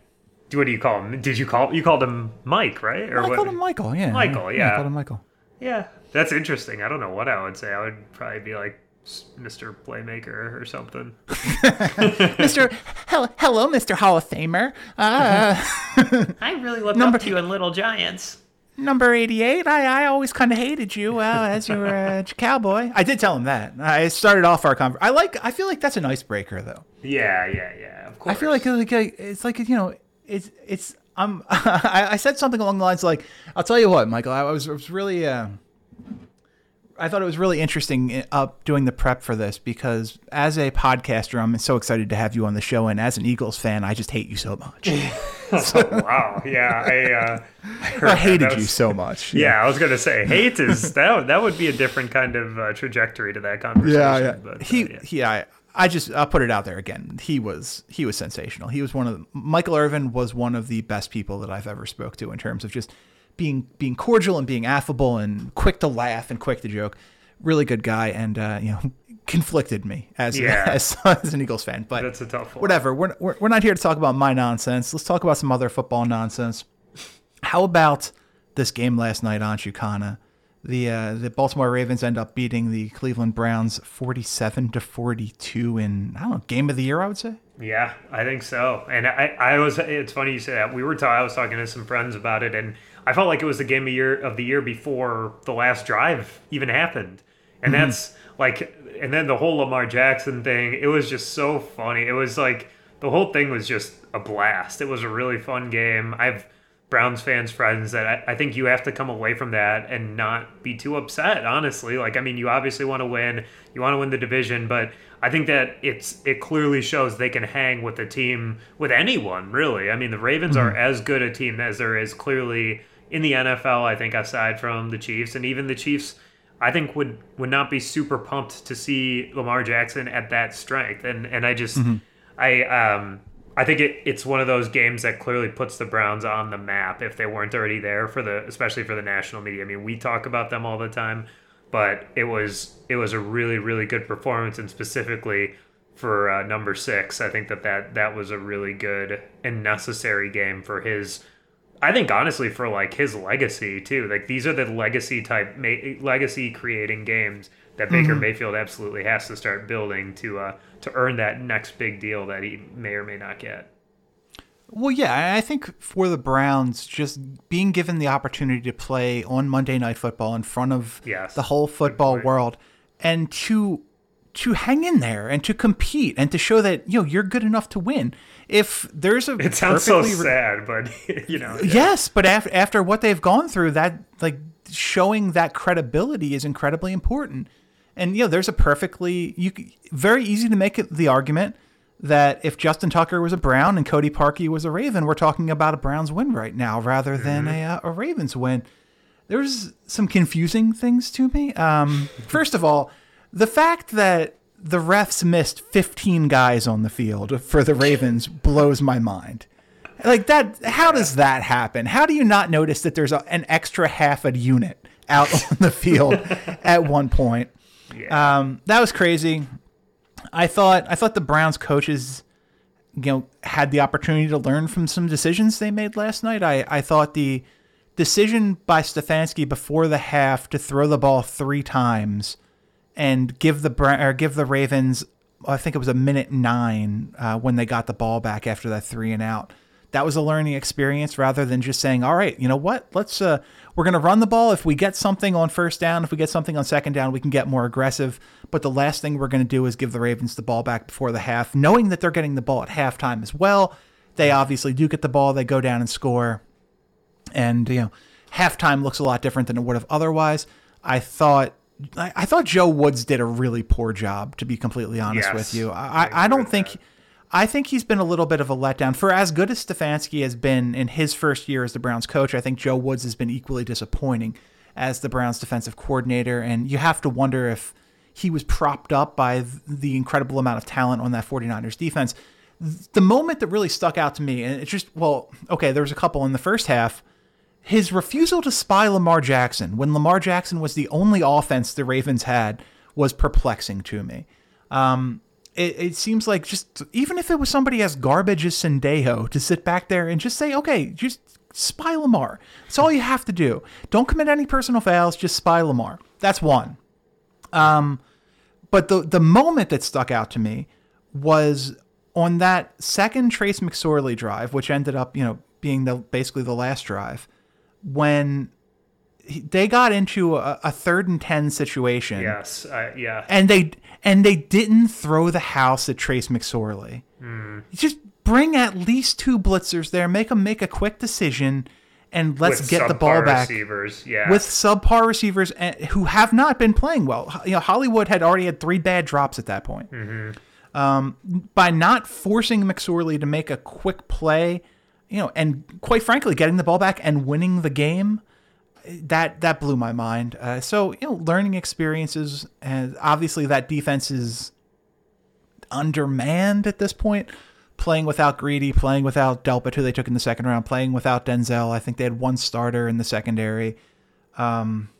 S3: what do you call him? Did you call you called him Mike, right? Or
S2: I
S3: what?
S2: called him Michael. Yeah,
S3: Michael,
S2: I
S3: yeah.
S2: called him Michael.
S3: Yeah, that's interesting. I don't know what I would say. I would probably be like Mr. Playmaker or something.
S2: Mr. Hello, hello, Mr. Hall of Famer. Uh,
S3: I really looked
S2: Number-
S3: up to you in Little Giants.
S2: Number 88. I, I always kind of hated you uh, as your uh, cowboy. I did tell him that. I started off our conversation. I like. I feel like that's an icebreaker, though.
S3: Yeah, yeah, yeah. Of course.
S2: I feel like, like like, it's like you know it's it's I'm I, I said something along the lines like I'll tell you what Michael I was, I was really uh, I thought it was really interesting uh, up doing the prep for this because as a podcaster I'm so excited to have you on the show and as an Eagles fan I just hate you so much
S3: wow. Yeah, I. Uh, I,
S2: I hated
S3: That
S2: you so much
S3: Yeah, I was gonna say hate is that that would be a different kind of uh, trajectory to that conversation.
S2: yeah, yeah.
S3: But, uh,
S2: he
S3: yeah.
S2: he I I just I'll put it out there again. He was he was sensational. He was one of the, Michael Irvin was one of the best people that I've ever spoke to in terms of just being being cordial and being affable and quick to laugh and quick to joke. Really good guy and uh, you know conflicted me as
S3: Yeah.
S2: as, as an Eagles fan. But
S3: That's a tough one.
S2: whatever. We're, we're we're not here to talk about my nonsense. Let's talk about some other football nonsense. How about this game last night on Chicana? The uh, the Baltimore Ravens end up beating the Cleveland Browns forty-seven to forty-two in I don't know game of the year. I would say.
S3: Yeah, I think so. And I, I was. It's funny you say that. We were. Ta- I was talking to some friends about it, and I felt like it was the game of year of the year before the last drive even happened. And that's like, and then the whole Lamar Jackson thing. It was just so funny. It was like the whole thing was just a blast. It was a really fun game. I've Browns fans friends that I, I think you have to come away from that and not be too upset. Honestly, like I mean, you obviously want to win. You want to win the division, but I think that it's it clearly shows they can hang with a team with anyone really. I mean, the Ravens are mm-hmm. as good a team as there is clearly in the NFL. I think aside from the Chiefs and even the Chiefs. I think would would not be super pumped to see Lamar Jackson at that strength, and and I just I um I think it, it's one of those games that clearly puts the Browns on the map if they weren't already there for the especially for the national media. I mean, we talk about them all the time, but it was it was a really really good performance, and specifically for uh, number six, I think that, that that was a really good and necessary game for his. I think honestly for like his legacy too. Like these are the legacy type ma- legacy creating games that Baker Mayfield absolutely has to start building to uh to earn that next big deal that he may or may not get.
S2: Well, yeah, I think for the Browns, just being given the opportunity to play on Monday Night Football in front of
S3: Yes,
S2: the whole football world, and to to hang in there and to compete and to show that you know you're good enough to win. If there's a
S3: It sounds so
S2: re-
S3: sad, but you know, yeah.
S2: Yes, but after after what they've gone through, that like showing that credibility is incredibly important. And you know, there's a perfectly you very easy to make it the argument that if Justin Tucker was a Brown and Cody Parkey was a Raven, we're talking about a Browns win right now rather than a uh, a Ravens win. There's some confusing things to me. Um, first of all, the fact that the refs missed 15 guys on the field for the Ravens blows my mind. Like that, how does that happen? How do you not notice that there's a, an extra half a unit out on the field at one point? Um, that was crazy. I thought I thought the Browns coaches, you know, had the opportunity to learn from some decisions they made last night. I, I thought the decision by Stefanski before the half to throw the ball three times and give the or give the Ravens I think it was a minute nine uh, when they got the ball back after that three and out. That was a learning experience rather than just saying, "All right, you know what? Let's uh, we're going to run the ball. If we get something on first down, if we get something on second down, we can get more aggressive." But the last thing we're going to do is give the Ravens the ball back before the half, knowing that they're getting the ball at halftime as well. They obviously do get the ball. They go down and score, and you know, halftime looks a lot different than it would have otherwise. I thought I, I thought Joe Woods did a really poor job, to be completely honest
S3: Yes,
S2: with you.
S3: I
S2: I, I, don't think
S3: that.
S2: I think he's been a little bit of a letdown. For as good as Stefanski has been in his first year as the Browns coach, I think Joe Woods has been equally disappointing as the Browns defensive coordinator. And you have to wonder if he was propped up by the incredible amount of talent on that 49ers defense. The moment that really stuck out to me, and it's just, well, okay, there was a couple in the first half his refusal to spy Lamar Jackson when Lamar Jackson was the only offense the Ravens had was perplexing to me. Um, it, it seems like just even if it was somebody as garbage as Sendejo to sit back there and just say, okay, just spy Lamar. That's all you have to do. Don't commit any personal fouls. Just spy Lamar. That's one. Um, but the the moment that stuck out to me was on that second Trace McSorley drive, which ended up, you know, being the basically the last drive, when he- they got into a, a third and ten situation,
S3: Yes, I, yeah.
S2: and they and they didn't throw the house at Trace McSorley. Hmm. Just bring at least two blitzers there, make them make a quick decision, and let's
S3: With
S2: get the ball
S3: subpar
S2: back
S3: Receivers, yeah.
S2: with subpar receivers and, who have not been playing well. You know, Hollywood had already had three bad drops at that point. Mm-hmm. Um, by not forcing McSorley to make a quick play, you know, and quite frankly, getting the ball back and winning the game, that that blew my mind. Uh, so you know, learning experiences, and obviously that defense is undermanned at this point. Playing without Greedy, playing without Delpit, who they took in the second round, playing without Denzel. I think they had one starter in the secondary. Um,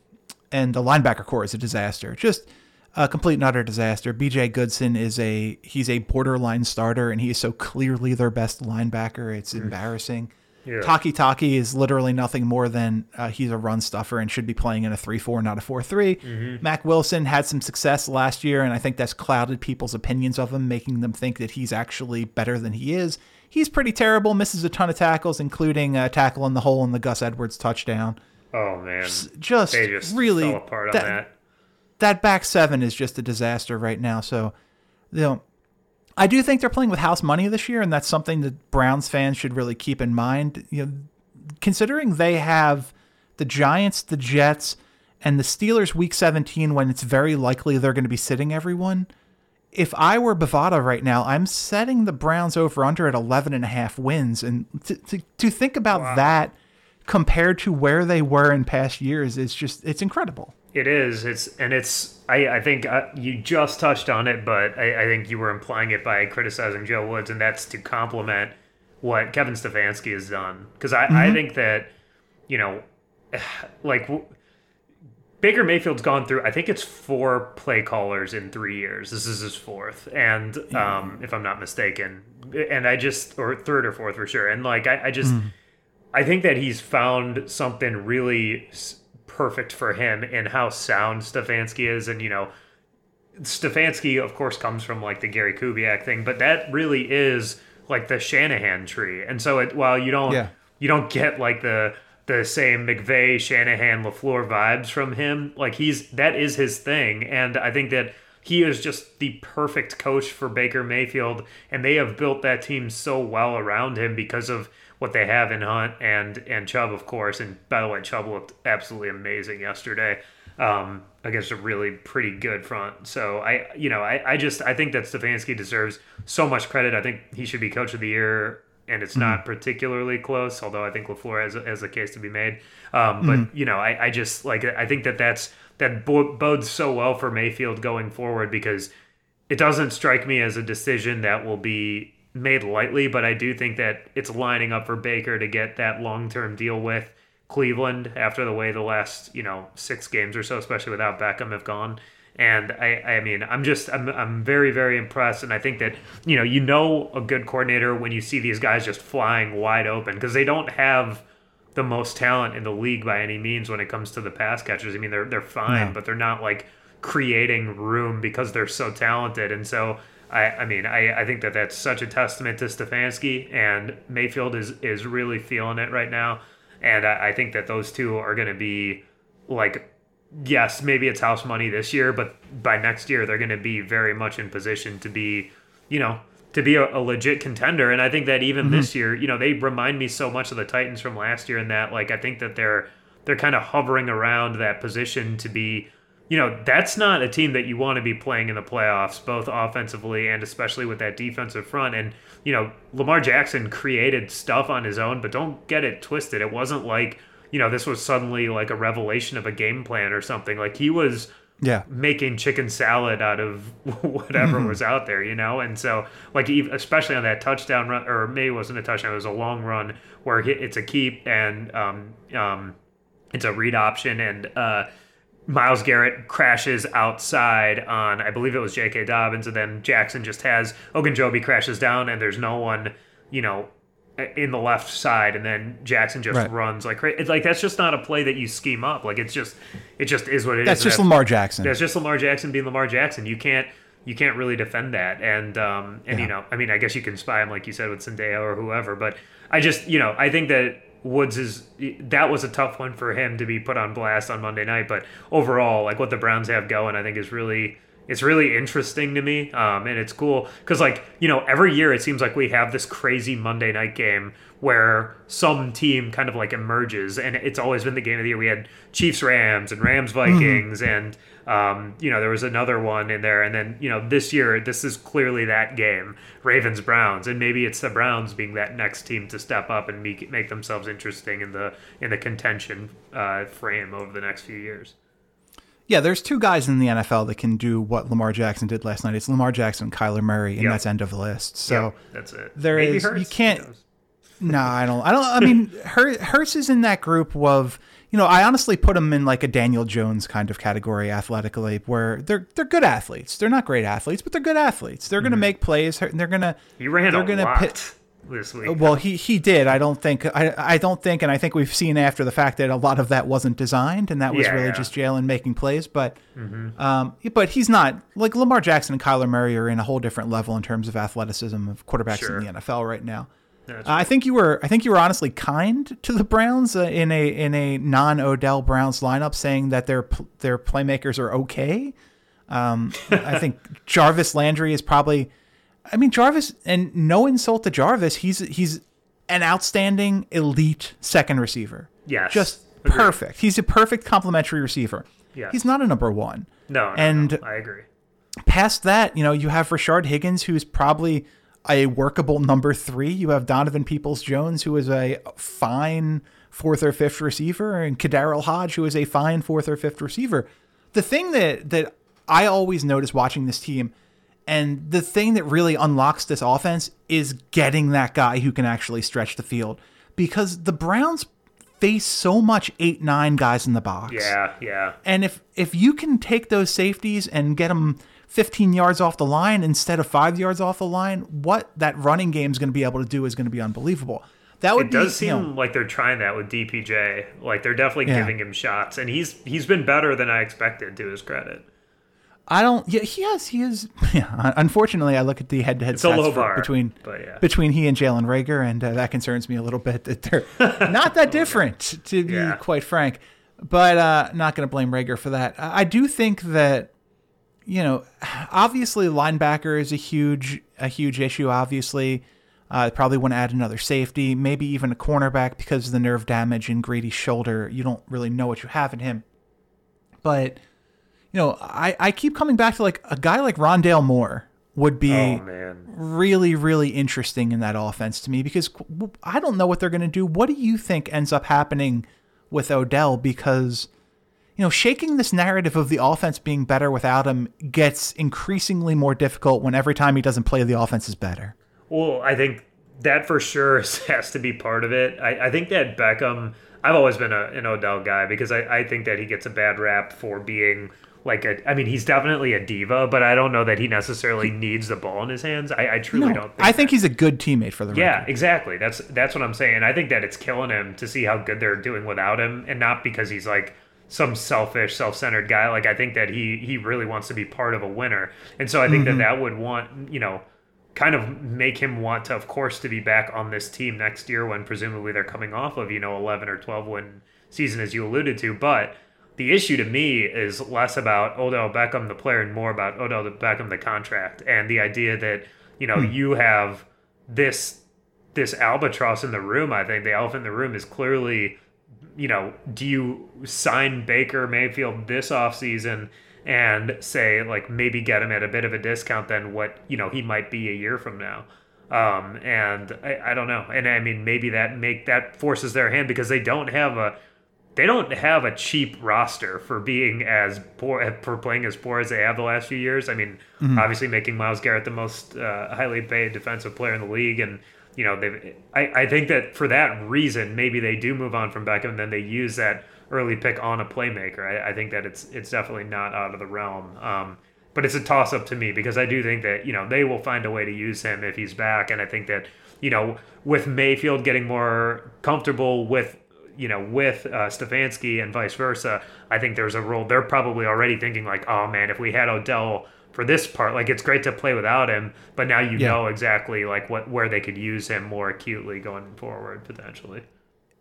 S2: and the linebacker core is a disaster. Just a complete and utter disaster. BJ Goodson is a he's a borderline starter, and he is so clearly their best linebacker. It's embarrassing.
S3: Yeah.
S2: Takitaki is literally nothing more than uh, he's a run stuffer and should be playing in a 3 4, not a 4 3. Mack Wilson had some success last year, and I think that's clouded people's opinions of him, making them think that he's actually better than he is. He's pretty terrible, misses a ton of tackles, including a tackle in the hole in the Gus Edwards touchdown.
S3: oh man,
S2: Just,
S3: just
S2: really
S3: fell apart on
S2: that,
S3: that.
S2: That back seven is just a disaster right now. So, you know, I do think they're playing with house money this year, and that's something that Browns fans should really keep in mind. You know, considering they have the Giants, the Jets, and the Steelers week 17 when it's very likely they're going to be sitting everyone. If I were Bovada right now, I'm setting the Browns over under at 11 and a half wins. And to, to, to think about that compared to where they were in past years is just, it's incredible.
S3: It is. It's and it's. I I think uh, you just touched on it, but I, I think you were implying it by criticizing Joe Woods, and that's to compliment what Kevin Stefanski has done. Because I I think that you know, like w- Baker Mayfield's gone through. I think it's four play callers in three years. This is his fourth, and um, if I'm not mistaken, and I just or third or fourth for sure. And like I, I just. I think that he's found something really perfect for him in how sound Stefanski is. And, you know, Stefanski, of course, comes from like the Gary Kubiak thing, but that really is like the Shanahan tree. And so it, while you don't,
S2: Yeah.
S3: you don't get like the, the same McVay, Shanahan, LaFleur vibes from him. Like he's, that is his thing. And I think that he is just the perfect coach for Baker Mayfield. And they have built that team so well around him because of what they have in Hunt and and Chubb, of course. And by the way, Chubb looked absolutely amazing yesterday um, against a really pretty good front. So I, you know, I, I just I think that Stefanski deserves so much credit. I think he should be coach of the year. And it's not particularly close, although I think LaFleur has, has a case to be made. Um, but you know, I, I just like I think that that's that bo- bodes so well for Mayfield going forward because it doesn't strike me as a decision that will be made lightly, but I do think that it's lining up for Baker to get that long term deal with Cleveland after the way the last, you know, six games or so, especially without Beckham, have gone. And I, I mean, I'm just, I'm, I'm very, very impressed. And I think that, you know, you know, a good coordinator when you see these guys just flying wide open because they don't have the most talent in the league by any means when it comes to the pass catchers. I mean, they're they're fine,
S2: No.
S3: but they're not like creating room because they're so talented. And so I, I mean, I, I think that that's such a testament to Stefanski, and Mayfield is is really feeling it right now, and I, I think that those two are going to be like, yes, maybe it's house money this year, but by next year they're going to be very much in position to be, you know, to be a, a legit contender. And I think that even mm-hmm. this year, you know, they remind me so much of the Titans from last year, in that like I think that they're they're kind of hovering around that position to be you know, that's not a team that you want to be playing in the playoffs, both offensively and especially with that defensive front. And, you know, Lamar Jackson created stuff on his own, but don't get it twisted. It wasn't like, you know, this was suddenly like a revelation of a game plan or something. Like he was
S2: Yeah.
S3: making chicken salad out of whatever was out there, you know? And so, like, especially on that touchdown run, or maybe it wasn't a touchdown, it was a long run where it's a keep and um, um, it's a read option. And uh, Myles Garrett crashes outside on, I believe it was J.K. Dobbins. And then Jackson just has Ogunjobi crashes down, and there's no one, you know, in the left side and then Jackson just
S2: Right.
S3: runs like crazy. It's like that's just not a play that you scheme up. Like it's just it just is what it is.
S2: That's just Lamar Jackson.
S3: that's just Lamar Jackson being Lamar Jackson. You can't you can't really defend that. And um and you know, I mean, I guess you can spy him like you said with Sendejo or whoever, but I just you know, I think that Woods is that was a tough one for him to be put on blast on Monday night, but overall, like what the Browns have going, I think is really it's really interesting to me, um, and it's cool because like you know every year it seems like we have this crazy Monday night game where some team kind of like emerges, and it's always been the game of the year. We had Chiefs Rams and Rams Vikings, and um, you know there was another one in there, and then you know this year this is clearly that game Ravens Browns, and maybe it's the Browns being that next team to step up and make make themselves interesting in the in the contention uh, frame over the next few years.
S2: Yeah, there's two guys in the NFL that can do what Lamar Jackson did last night. It's Lamar Jackson and Kyler Murray, and
S3: Yep.
S2: that's end of the list. So
S3: Yep, that's it.
S2: there
S3: Maybe
S2: is- you
S3: Hurts, who
S2: can't- no, I don't. I don't. I mean, Hur- Hurts is in that group of you know. I honestly put them in like a Daniel Jones kind of category athletically, where they're they're good athletes. They're not great athletes, but they're good athletes. They're going to mm-hmm. make plays. They're going to.
S3: He ran
S2: They're
S3: a
S2: gonna
S3: lot
S2: pit-
S3: this week.
S2: Uh, well, he he did. I don't think. I I don't think, and I think we've seen after the fact that a lot of that wasn't designed, and that was
S3: Yeah,
S2: really
S3: yeah.
S2: just Jalen making plays. But, mm-hmm. um, but he's not like Lamar Jackson and Kyler Murray are in a whole different level in terms of athleticism of quarterbacks
S3: Sure.
S2: in the NFL right now. I think you were. I think you were honestly kind to the Browns uh, in a in a non Odell Browns lineup, saying that their their playmakers are okay. Um, I think Jarvis Landry is probably. I mean Jarvis, and no insult to Jarvis, he's he's an outstanding elite second receiver.
S3: Yes.
S2: just
S3: Agreed.
S2: perfect. He's a perfect complementary receiver.
S3: Yes.
S2: He's not a number one.
S3: no, no,
S2: and-
S3: no, I agree.
S2: Past that, you know, you have Rashard Higgins, who's probably a workable number three. You have Donovan Peoples Jones, who is a fine fourth or fifth receiver, and KhaDarel Hodge, who is a fine fourth or fifth receiver. The thing that that I always notice watching this team, and the thing that really unlocks this offense is getting that guy who can actually stretch the field. Because the Browns face so much eight nine guys in the box.
S3: Yeah, yeah.
S2: And if if you can take those safeties and get them 15 yards off the line instead of five yards off the line, what that running game is going to be able to do is going to be unbelievable. That would
S3: It does
S2: be,
S3: seem
S2: you know,
S3: like they're trying that with DPJ. Like they're definitely
S2: Yeah.
S3: giving him shots, and he's he's been better than I expected. To his credit,
S2: I don't. Yeah, he has. He is. Yeah. Unfortunately, I look at the head-to-head
S3: It's a
S2: stats
S3: low bar,
S2: between
S3: yeah.
S2: between he and Jalen Reagor, and uh, that concerns me a little bit that they're not that different, to be
S3: Yeah.
S2: quite frank. But uh, not going to blame Reagor for that. I do think that you know, obviously linebacker is a huge a huge issue. Obviously, uh, probably want to add another safety, maybe even a cornerback because of the nerve damage in Greedy's shoulder. You don't really know what you have in him, but you know, I I keep coming back to like a guy like Rondale Moore would be
S3: oh man,
S2: really, really interesting in that offense to me because I don't know what they're going to do. What do you think ends up happening with Odell? Because, you know, shaking this narrative of the offense being better without him gets increasingly more difficult when every time he doesn't play, the offense is better.
S3: Well, I think that for sure has to be part of it. I, I think that Beckham, I've always been a, an Odell guy because I, I think that he gets a bad rap for being like a, I mean, he's definitely a diva, but I don't know that he necessarily needs the ball in his hands. I, I truly
S2: No,
S3: don't think
S2: I think
S3: that.
S2: he's a good teammate for the
S3: Yeah,
S2: record.
S3: exactly. That's that's what I'm saying. I think that it's killing him to see how good they're doing without him, and not because he's like some selfish, self-centered guy. Like I think that he he really wants to be part of a winner, and so I think that mm-hmm. that would want you know kind of make him want to, of course, to be back on this team next year when presumably they're coming off of you know 11 or 12 win season as you alluded to, but. The issue to me is less about Odell Beckham the player and more about Odell Beckham the contract and the idea that you know hmm. you have this this albatross in the room. I think the elephant in the room is clearly you know, do you sign Baker Mayfield this offseason and say like maybe get him at a bit of a discount than what, you know, he might be a year from now? Um, and I, I don't know. And I mean maybe that make that forces their hand because they don't have a they don't have a cheap roster for being as poor for playing as poor as they have the last few years. I mean, obviously making Myles Garrett the most uh, highly paid defensive player in the league, and you know they. I, I think that for that reason, maybe they do move on from Beckham, and then they use that early pick on a playmaker. I, I think that it's it's definitely not out of the realm. Um, but it's a toss up to me because I do think that you know they will find a way to use him if he's back, and I think that you know with Mayfield getting more comfortable with you know, with uh, Stefanski and vice versa, I think there's a role. They're probably already thinking like, oh man, if we had Odell for this part, like it's great to play without him, but now you
S2: Yeah.
S3: know exactly like what where they could use him more acutely going forward potentially.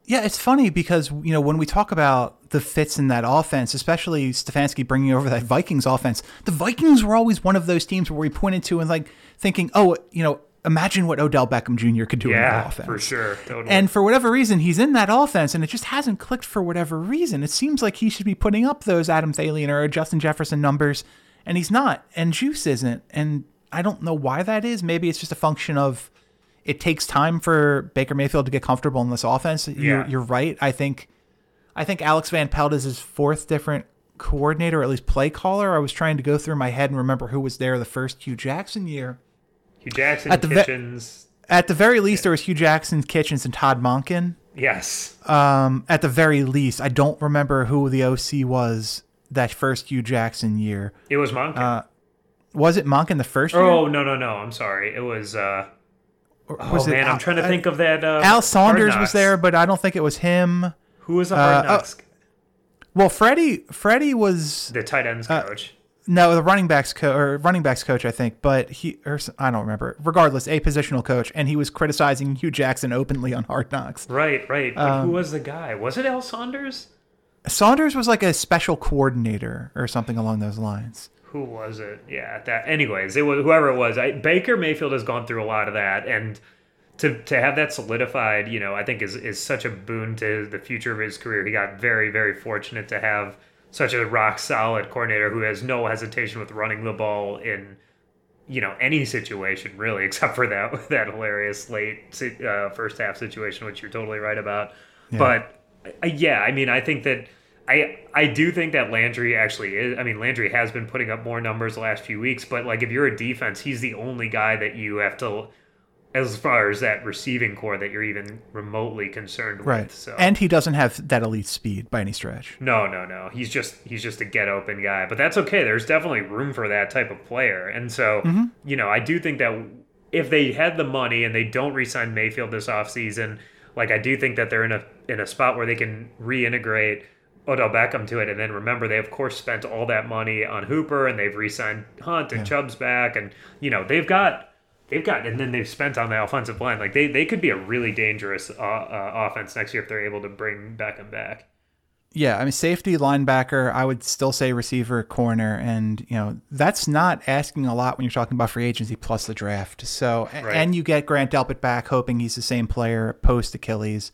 S2: Yeah, it's funny because you know when we talk about the fits in that offense, especially Stefanski bringing over that Vikings offense, the Vikings were always one of those teams where we pointed to and like thinking, oh, you know, imagine what Odell Beckham Jr. could do in that
S3: Yeah,
S2: offense.
S3: for sure. Totally.
S2: And for whatever reason, he's in that offense, and it just hasn't clicked for whatever reason. It seems like he should be putting up those Adam Thielen or Justin Jefferson numbers, and he's not. And Juice isn't. And I don't know why that is. Maybe it's just a function of it takes time for Baker Mayfield to get comfortable in this offense. You're, you're right. I think, I think Alex Van Pelt is his fourth different coordinator, or at least play caller. I was trying to go through my head and remember who was there the first Hue Jackson year.
S3: Hue Jackson,
S2: at the ve- At the very least, there was Hue Jackson, Kitchens, and Todd Monken.
S3: yes,
S2: Um, at the very least, I don't remember who the OC was that first Hue Jackson year.
S3: it was Monken.
S2: Was it Monk in the first year?
S3: oh no no no! I'm sorry. It was. uh
S2: Or
S3: Oh
S2: was it
S3: man, I'm
S2: Al-
S3: trying to think of that. Uh,
S2: Al Saunders was there, but I don't think it was him.
S3: Who was the hard
S2: Uh, oh.
S3: knocks?
S2: Well, Freddie, Freddie was
S3: the tight ends
S2: uh,
S3: coach.
S2: no the running backs co- or running backs coach, I think, but he or I don't remember. Regardless, a positional coach, and he was criticizing Hue Jackson openly on Hard Knocks.
S3: Right, right. But
S2: um,
S3: who was the guy? Was it Al Saunders?
S2: Saunders was like a special coordinator or something along those lines.
S3: who was it? Yeah, that. Anyways, it was whoever it was. I, Baker Mayfield has gone through a lot of that, and to to have that solidified, you know, I think is is such a boon to the future of his career. He got very very fortunate to have such a rock solid coordinator who has no hesitation with running the ball in you know any situation really except for that that hilarious late uh, first half situation which you're totally right about but uh, yeah i mean i think that i i do think that landry actually is i mean landry has been putting up more numbers the last few weeks but like if you're a defense he's the only guy that you have to as far as that receiving core that you're even remotely concerned
S2: Right.
S3: with so
S2: And he doesn't have that elite speed by any stretch.
S3: no, no, no. He's just he's just a get open guy. But that's okay. There's definitely room for that type of player. And so, you know, I do think that if they had the money and they don't re-sign Mayfield this offseason, like I do think that they're in a in a spot where they can reintegrate Odell Beckham to it. And then remember they of course spent all that money on Hooper and they've re-signed Hunt and Chubb's back and you know, they've got They've got, and then they've spent on the offensive line. Like they, they could be a really dangerous uh, uh, offense next year if they're able to bring Beckham back.
S2: Yeah, I mean safety, linebacker, I would still say receiver, corner, and you know that's not asking a lot when you're talking about free agency plus the draft. So
S3: Right.
S2: and you get Grant Delpit back, hoping he's the same player post Achilles.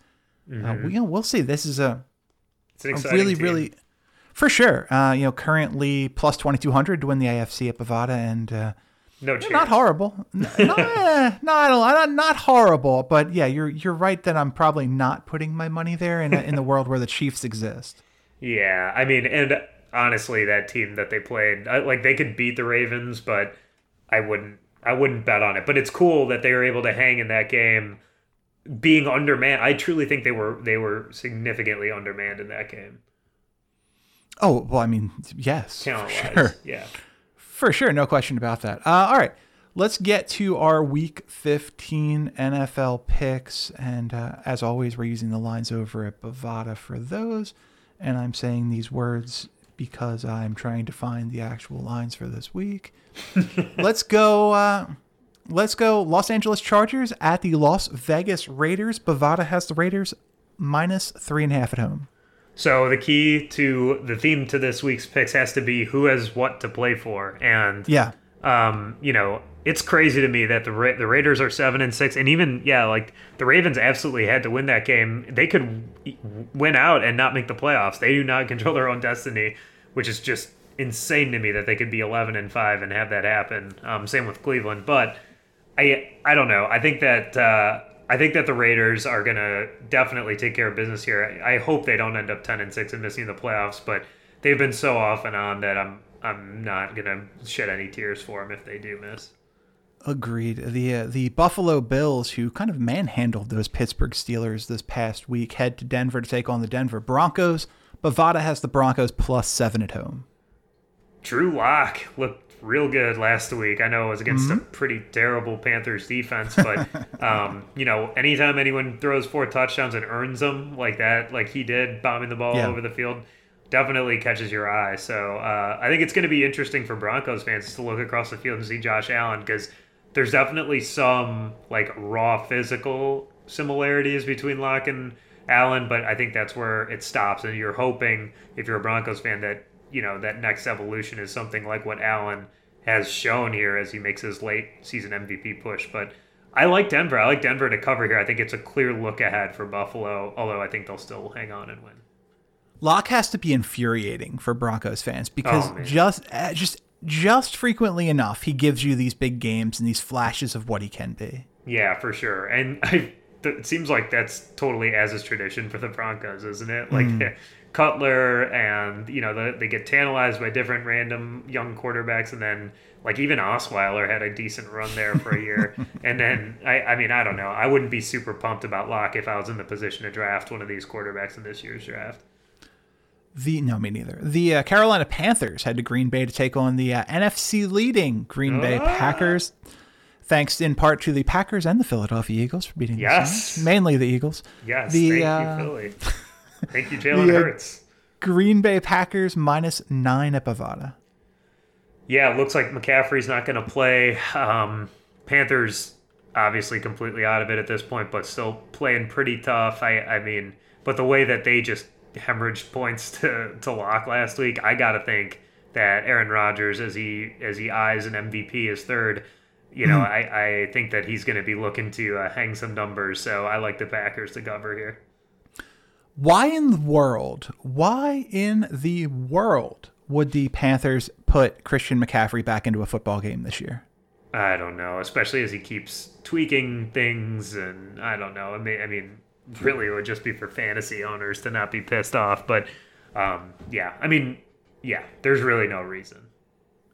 S2: Uh, we, you know, we'll see. This is a, a really,
S3: team.
S2: really, for sure. Uh, you know, currently plus twenty two hundred to win the AFC at Bovada, and uh,
S3: no
S2: not horrible. N- not, eh, not, a lot- not horrible, but yeah, you're you're right that I'm probably not putting my money there in a, in the world where the Chiefs exist.
S3: Yeah, I mean, and honestly, that team that they played, like they could beat the Ravens, but I wouldn't, I wouldn't bet on it. But it's cool that they were able to hang in that game, being undermanned. I truly think they were, they were significantly undermanned in that game,
S2: Oh well, I mean, yes,
S3: talent
S2: sure.
S3: Yeah,
S2: For sure, no question about that. Uh, all right, let's get to our Week 15 NFL picks, and uh, as always, we're using the lines over at Bovada for those. and I'm saying these words because I'm trying to find the actual lines for this week. let's go. Uh, let's go. Los Angeles Chargers at the Las Vegas Raiders. Bovada has the Raiders minus three and a half at home.
S3: So the key to the theme to this week's picks has to be who has what to play for, and
S2: Yeah.
S3: um, you know, it's crazy to me that the Ra- the Raiders are seven and six, and even yeah, like the Ravens absolutely had to win that game. They could win out and not make the playoffs. They do not control their own destiny, which is just insane to me that they could be eleven and five and have that happen. Um, same with Cleveland, but I I don't know. I think that uh, I think that the Raiders are gonna definitely take care of business here. I, I hope they don't end up ten and six and missing the playoffs, but they've been so off and on that I'm I'm not gonna shed any tears for them if they do miss.
S2: Agreed. The uh, the Buffalo Bills, who kind of manhandled those Pittsburgh Steelers this past week, head to Denver to take on the Denver Broncos. Bovada has the Broncos plus seven at home.
S3: Drew Lock looked real good last week. I know it was against a pretty terrible Panthers defense, but um, you know, anytime anyone throws four touchdowns and earns them like that, like he did, bombing the ball
S2: Yeah.
S3: over the field, definitely catches your eye. So uh, I think it's going to be interesting for Broncos fans to look across the field and see Josh Allen because there's definitely some like raw physical similarities between Lock and Allen, but I think that's where it stops. And you're hoping, if you're a Broncos fan, that you know that next evolution is something like what Allen has shown here as he makes his late season MVP push. But I like Denver. I like Denver to cover here. I think it's a clear look ahead for Buffalo, although I think they'll still hang on and win.
S2: Lock has to be infuriating for Broncos fans because
S3: Oh,
S2: just uh, just just frequently enough he gives you these big games and these flashes of what he can be.
S3: Yeah, for sure. And I, it seems like that's totally as is tradition for the Broncos, isn't it? Like Cutler and you know the, they get tantalized by different random young quarterbacks, and then like even Osweiler had a decent run there for a year. and then I, I mean I don't know. I wouldn't be super pumped about Lock if I was in the position to draft one of these quarterbacks in this year's draft.
S2: The no, me neither. The uh, Carolina Panthers head to Green Bay to take on the uh, NFC leading Green Bay
S3: Ah.
S2: Packers. Thanks in part to the Packers and the Philadelphia Eagles for beating
S3: Yes.
S2: the Saints. mainly the Eagles.
S3: Yes,
S2: The,
S3: thank
S2: uh,
S3: you, Philly. Thank you, Jalen Hurts.
S2: Green Bay Packers minus nine at Bovada.
S3: Yeah, it looks like McCaffrey's not going to play. Um, Panthers obviously completely out of it at this point, but still playing pretty tough. I, I mean, but the way that they just hemorrhaged points to to Lock last week, I got to think that Aaron Rodgers, as he as he eyes an MVP as third, you know, I, I think that he's going to be looking to uh, hang some numbers. So I like the Packers to cover here.
S2: Why in the world? Why in the world would the Panthers put Christian McCaffrey back into a football game this year?
S3: I don't know, especially as he keeps tweaking things, and I don't know. I mean, I mean, really, it would just be for fantasy owners to not be pissed off. But um, yeah, I mean, yeah, there's really no reason.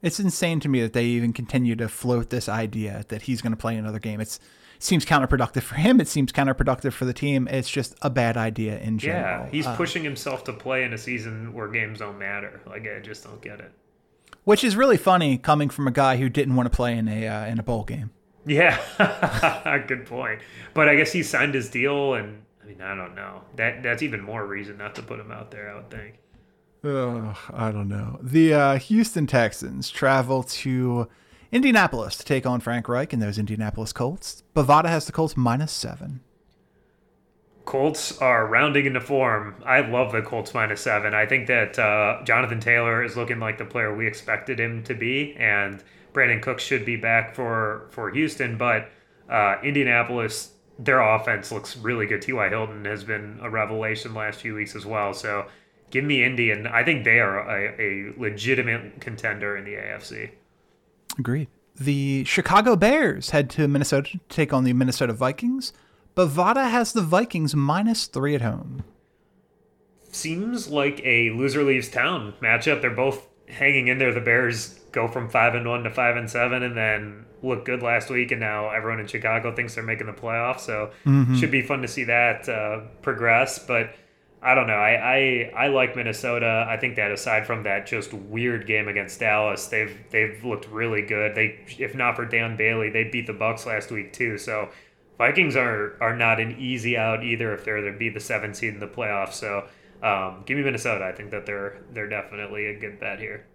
S2: It's insane to me that they even continue to float this idea that he's going to play another game. It's it seems counterproductive for him. It seems counterproductive for the team. It's just a bad idea in general.
S3: Yeah, he's
S2: Uh,
S3: pushing himself to play in a season where games don't matter. Like, I just don't get it.
S2: which is really funny coming from a guy who didn't want to play in a uh, in a bowl game.
S3: Yeah, good point. But I guess he signed his deal, and I mean, I don't know. That that's even more reason not to put him out there. I would think.
S2: Ugh, I don't know. The uh, Houston Texans travel to Indianapolis to take on Frank Reich and those Indianapolis Colts. Bovada has the Colts minus seven.
S3: Colts are rounding into form. I love the Colts minus seven. I think that uh, Jonathan Taylor is looking like the player we expected him to be, and Brandin Cooks should be back for for Houston. But uh, Indianapolis, their offense looks really good. T.Y. Hilton has been a revelation last few weeks as well. So give me Indy, and I think they are a, a legitimate contender in the AFC.
S2: Agreed. The Chicago Bears head to Minnesota to take on the Minnesota Vikings. Bovada has the Vikings minus three at home.
S3: seems like a loser leaves town matchup. They're both hanging in there. The Bears go from five and one to five and seven, and then look good last week, and now everyone in Chicago thinks they're making the playoffs. So should be fun to see that uh, progress. But I don't know. I, I I like Minnesota. I think that aside from that just weird game against Dallas, they've they've looked really good. They if not for Dan Bailey, they beat the Bucs last week too. So. Vikings are are not an easy out either if they're to be the seventh seed in the playoffs. So um, give me Minnesota. I think that they're they're definitely a good bet here.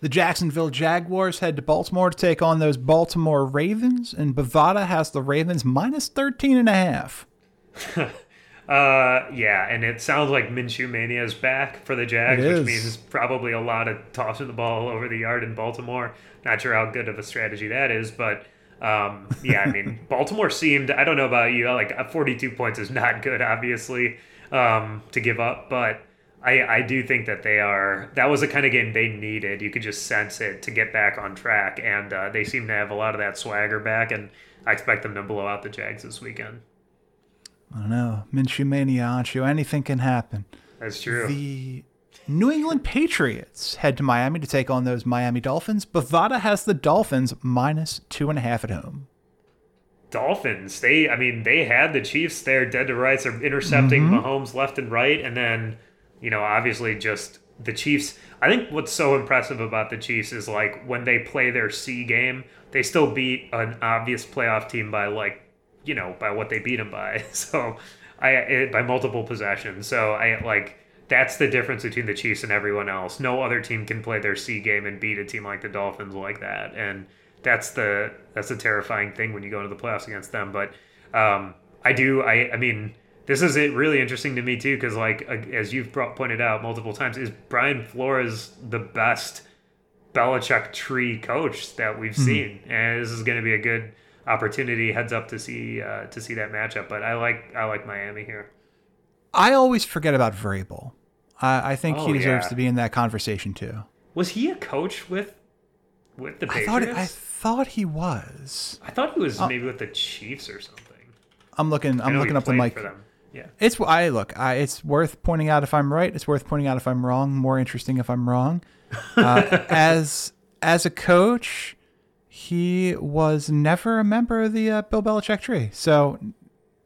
S2: The Jacksonville Jaguars head to Baltimore to take on those Baltimore Ravens, and Bovada has the Ravens minus 13 and a half.
S3: Uh, yeah, and it sounds like Minshew Mania is back for the Jags,
S2: It
S3: which
S2: is.
S3: means probably a lot of tossing the ball over the yard in Baltimore. Not sure how good of a strategy that is, but um, yeah, I mean, Baltimore seemed, I don't know about you, like uh, 42 points is not good, obviously, um, to give up, but I, I do think that they are, that was the kind of game they needed. You could just sense it to get back on track, and uh, they seem to have a lot of that swagger back, and I expect them to blow out the Jags this weekend.
S2: I don't know. Minshew Mania, Ancho, anything can happen.
S3: That's true.
S2: The New England Patriots head to Miami to take on those Miami Dolphins. Bovada has the Dolphins minus two and a half at home.
S3: Dolphins, they, I mean, they had the Chiefs there dead to rights. They're intercepting mm-hmm. Mahomes left and right. And then, you know, obviously just the Chiefs. I think what's so impressive about the Chiefs is like when they play their C game, they still beat an obvious playoff team by like, you know, by what they beat them by. So I, it, by multiple possessions. So I like, that's the difference between the Chiefs and everyone else. No other team can play their C game and beat a team like the Dolphins like that. And that's the that's the terrifying thing when you go into the playoffs against them. But um, I do I I mean this is it really interesting to me too because like as you've brought, pointed out multiple times is Brian Flores the best Belichick tree coach that we've seen and this is going to be a good opportunity heads up to see uh, to see that matchup. But I like I like Miami here.
S2: I always forget about Vrabel. I, I think
S3: Oh,
S2: he deserves
S3: yeah.
S2: to be in that conversation too.
S3: Was he a coach with with the
S2: I thought I thought he was.
S3: I thought he was maybe with the Chiefs or something.
S2: I'm looking. I'm looking up the mic.
S3: for them. Yeah.
S2: It's I look. I, it's worth pointing out if I'm right. It's worth pointing out if I'm wrong. More interesting if I'm wrong. Uh, as as a coach, he was never a member of the uh, Bill Belichick tree. So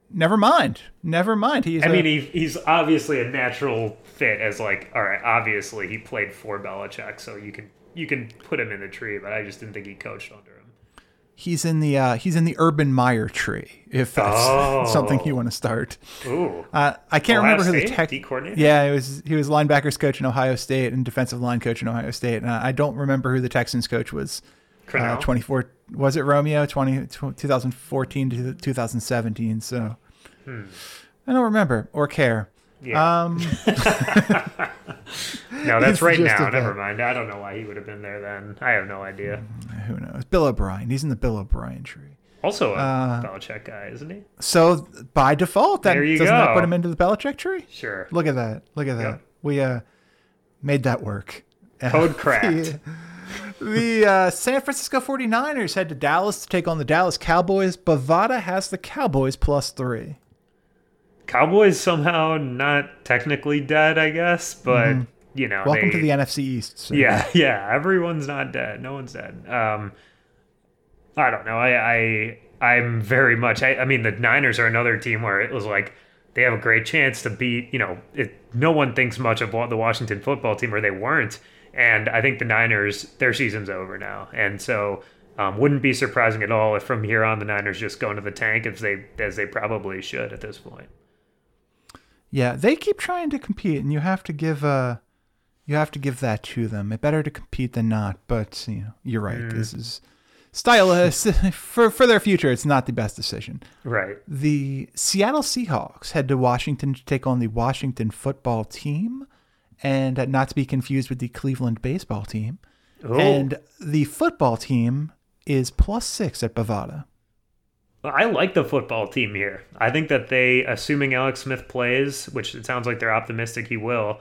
S2: never mind. Never mind. He's.
S3: I
S2: a-
S3: mean, he, he's obviously a natural fit as like, all right, obviously he played for Belichick, so you can you can put him in the tree, but I just didn't think he coached under him.
S2: he's in the uh, he's in the Urban Meyer tree. If that's
S3: Oh.
S2: something you want to start.
S3: Ooh,
S2: Uh, I can't
S3: Ohio
S2: remember who the
S3: State?
S2: tech.
S3: D coordinator?
S2: Yeah, it was he was linebackers coach in Ohio State and defensive line coach in Ohio State. And I don't remember who the Texans coach was. Uh, 24 was it Romeo 20, 2014 to 2017 so I don't remember or care.
S3: Hmm. Yeah.
S2: Um
S3: no, that's right now. Never mind. I don't know why he would have been there then. I have no idea.
S2: who knows. Bill O'Brien. He's in the Bill O'Brien tree.
S3: Also a
S2: Uh,
S3: Belichick guy, isn't he?
S2: So by default that doesn't that put him into the Belichick tree?
S3: Sure.
S2: Look at that. Look at that.
S3: Yep.
S2: We uh made that work.
S3: Code cracked.
S2: The, uh, San Francisco 49ers head to Dallas to take on the Dallas Cowboys. Bovada has the Cowboys plus three.
S3: Cowboys somehow not technically dead, I guess, but you know,
S2: Mm-hmm. Welcome
S3: they,
S2: to the NFC East. sir.
S3: Yeah, yeah. Everyone's not dead. No one's dead. Um, I don't know. I, I I'm very much. I, I mean, the Niners are another team where it was like they have a great chance to beat. You know, it, no one thinks much of the Washington football team, or they weren't. And I think the Niners, their season's over now, and so. Um, wouldn't be surprising at all if from here on the Niners just go into the tank as they as they probably should at this point.
S2: Yeah, they keep trying to compete, and you have to give uh, you have to give that to them. It's better to compete than not. But you know, you're right. This is stylist for for their future. It's not the best decision.
S3: Right.
S2: The Seattle Seahawks head to Washington to take on the Washington football team, and not to be confused with the Cleveland baseball team.
S3: Oh.
S2: And the football team is plus six at Bovada.
S3: I like the football team here. I think that they, assuming Alex Smith plays, which it sounds like they're optimistic he will.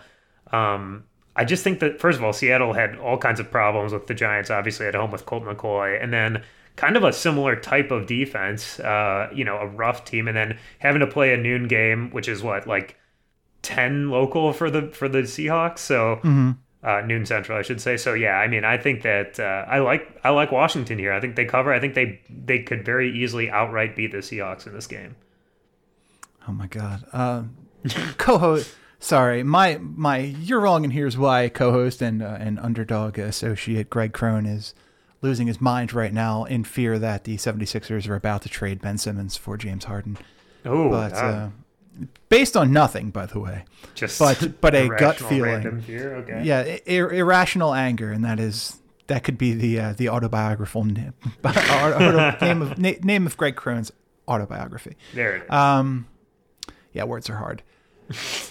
S3: Um, I just think that first of all, Seattle had all kinds of problems with the Giants, obviously at home with Colt McCoy, and then kind of a similar type of defense. Uh, you know, a rough team, and then having to play a noon game, which is what like ten local for the for the Seahawks. So uh, noon central, I should say. So yeah, I mean, I think that uh, I like I like Washington here. I think they cover. I think they they could very easily outright beat the Seahawks in this game.
S2: Oh my god. Uh, co-host. Sorry, my my. You're wrong, and here's why. Co-host and uh, and underdog associate Greg Crone is losing his mind right now in fear that the 76ers are about to trade Ben Simmons for James Harden.
S3: Oh,
S2: But uh, based on nothing, by the way.
S3: Just
S2: But but a gut feeling.
S3: Okay.
S2: Yeah, ir- irrational anger, and that is that could be the uh, the autobiographical name, name of na- name of Greg Crone's autobiography.
S3: There it is.
S2: Um, yeah, words are hard.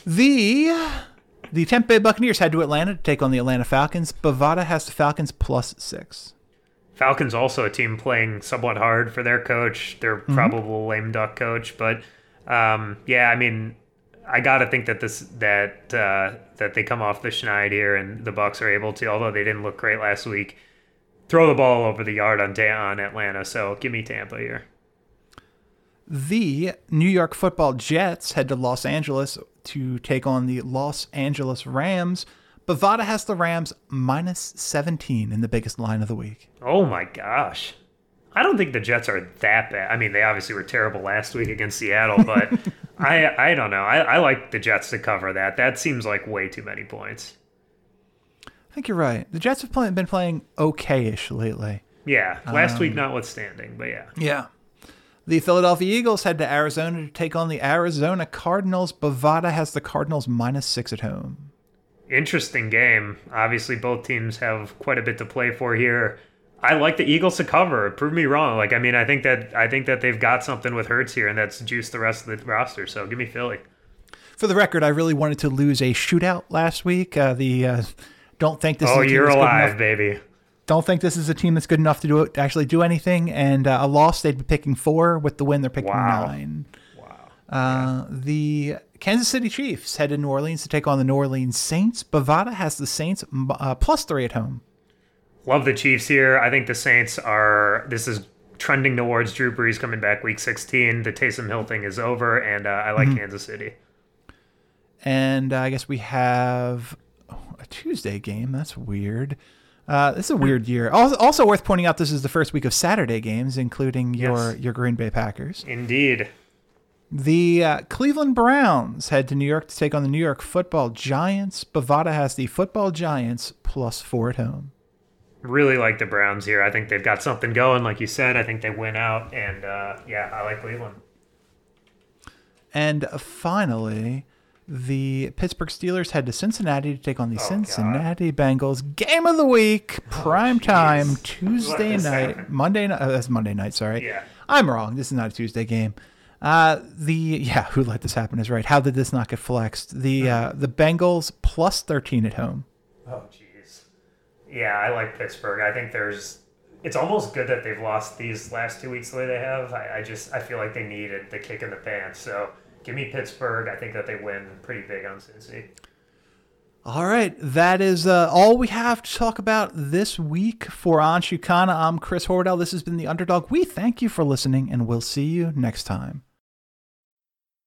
S2: the the Tampa Bay Buccaneers head to Atlanta to take on the Atlanta Falcons. Bovada has the Falcons plus six.
S3: Falcons also a team playing somewhat hard for their coach, their
S2: Mm-hmm.
S3: probable lame duck coach. But um, yeah, I mean, I gotta think that this that uh, that they come off the schneid here and the Bucs are able to, although they didn't look great last week, throw the ball over the yard on on Atlanta. So give me Tampa here.
S2: The New York Football Jets head to Los Angeles to take on the Los Angeles Rams. Bovada has the Rams minus 17 in the biggest line of the week.
S3: Oh my gosh. I don't think the Jets are that bad. I mean, they obviously were terrible last week against Seattle, but I I don't know. I, I like the Jets to cover that. That seems like way too many points.
S2: I think you're right. The Jets have play, been playing okay-ish lately.
S3: Yeah, last
S2: Um,
S3: week notwithstanding, but yeah.
S2: Yeah. The Philadelphia Eagles head to Arizona to take on the Arizona Cardinals. Bovada has the Cardinals minus six at home.
S3: Interesting game. Obviously, both teams have quite a bit to play for here. I like the Eagles to cover. Prove me wrong. Like, I mean, I think that I think that they've got something with Hurts here, and that's juiced the rest of the roster. So give me Philly.
S2: For the record, I really wanted to lose a shootout last week. Uh, the uh, don't think this
S3: Oh,
S2: is a team
S3: you're
S2: that's good
S3: alive,
S2: enough.
S3: baby.
S2: Don't think this is a team that's good enough to do it, to actually do anything. And uh, a loss, they'd be picking four. With the win, they're picking
S3: Wow.
S2: nine.
S3: Wow.
S2: Uh, the Kansas City Chiefs head to New Orleans to take on the New Orleans Saints. Bovada has the Saints uh, plus three at home.
S3: Love the Chiefs here. I think the Saints are. This is trending towards Drew Brees coming back week 16. The Taysom Hill thing is over, and uh, I like Kansas City.
S2: And uh, I guess we have a Tuesday game. That's weird. Uh, this is a weird year. Also, also worth pointing out, this is the first week of Saturday games, including your
S3: Yes.
S2: your Green Bay Packers.
S3: Indeed.
S2: The uh, Cleveland Browns head to New York to take on the New York Football Giants. Bovada has the Football Giants plus four at home.
S3: Really like the Browns here. I think they've got something going. Like you said, I think they win out, and uh, yeah, I like Cleveland.
S2: And finally, the Pittsburgh Steelers head to Cincinnati to take on the
S3: Oh,
S2: Cincinnati Bengals. Game of the week, prime time. Tuesday night,
S3: happen.
S2: Monday night. Uh, that's Monday night. Sorry,
S3: Yeah.
S2: I'm wrong. This is not a Tuesday game. Uh, the yeah, who let this happen is right. How did this not get flexed? The uh, the Bengals plus 13 at home.
S3: Oh. Yeah, I like Pittsburgh. I think there's. It's almost good that they've lost these last two weeks the way they have. I, I just I feel like they needed the kick in the pants. So give me Pittsburgh. I think that they win pretty big on Cincy.
S2: All right, that is uh, all we have to talk about this week for Anshukana. I'm Chris Horwedel. This has been the Underdog. We thank you for listening, and we'll see you next time.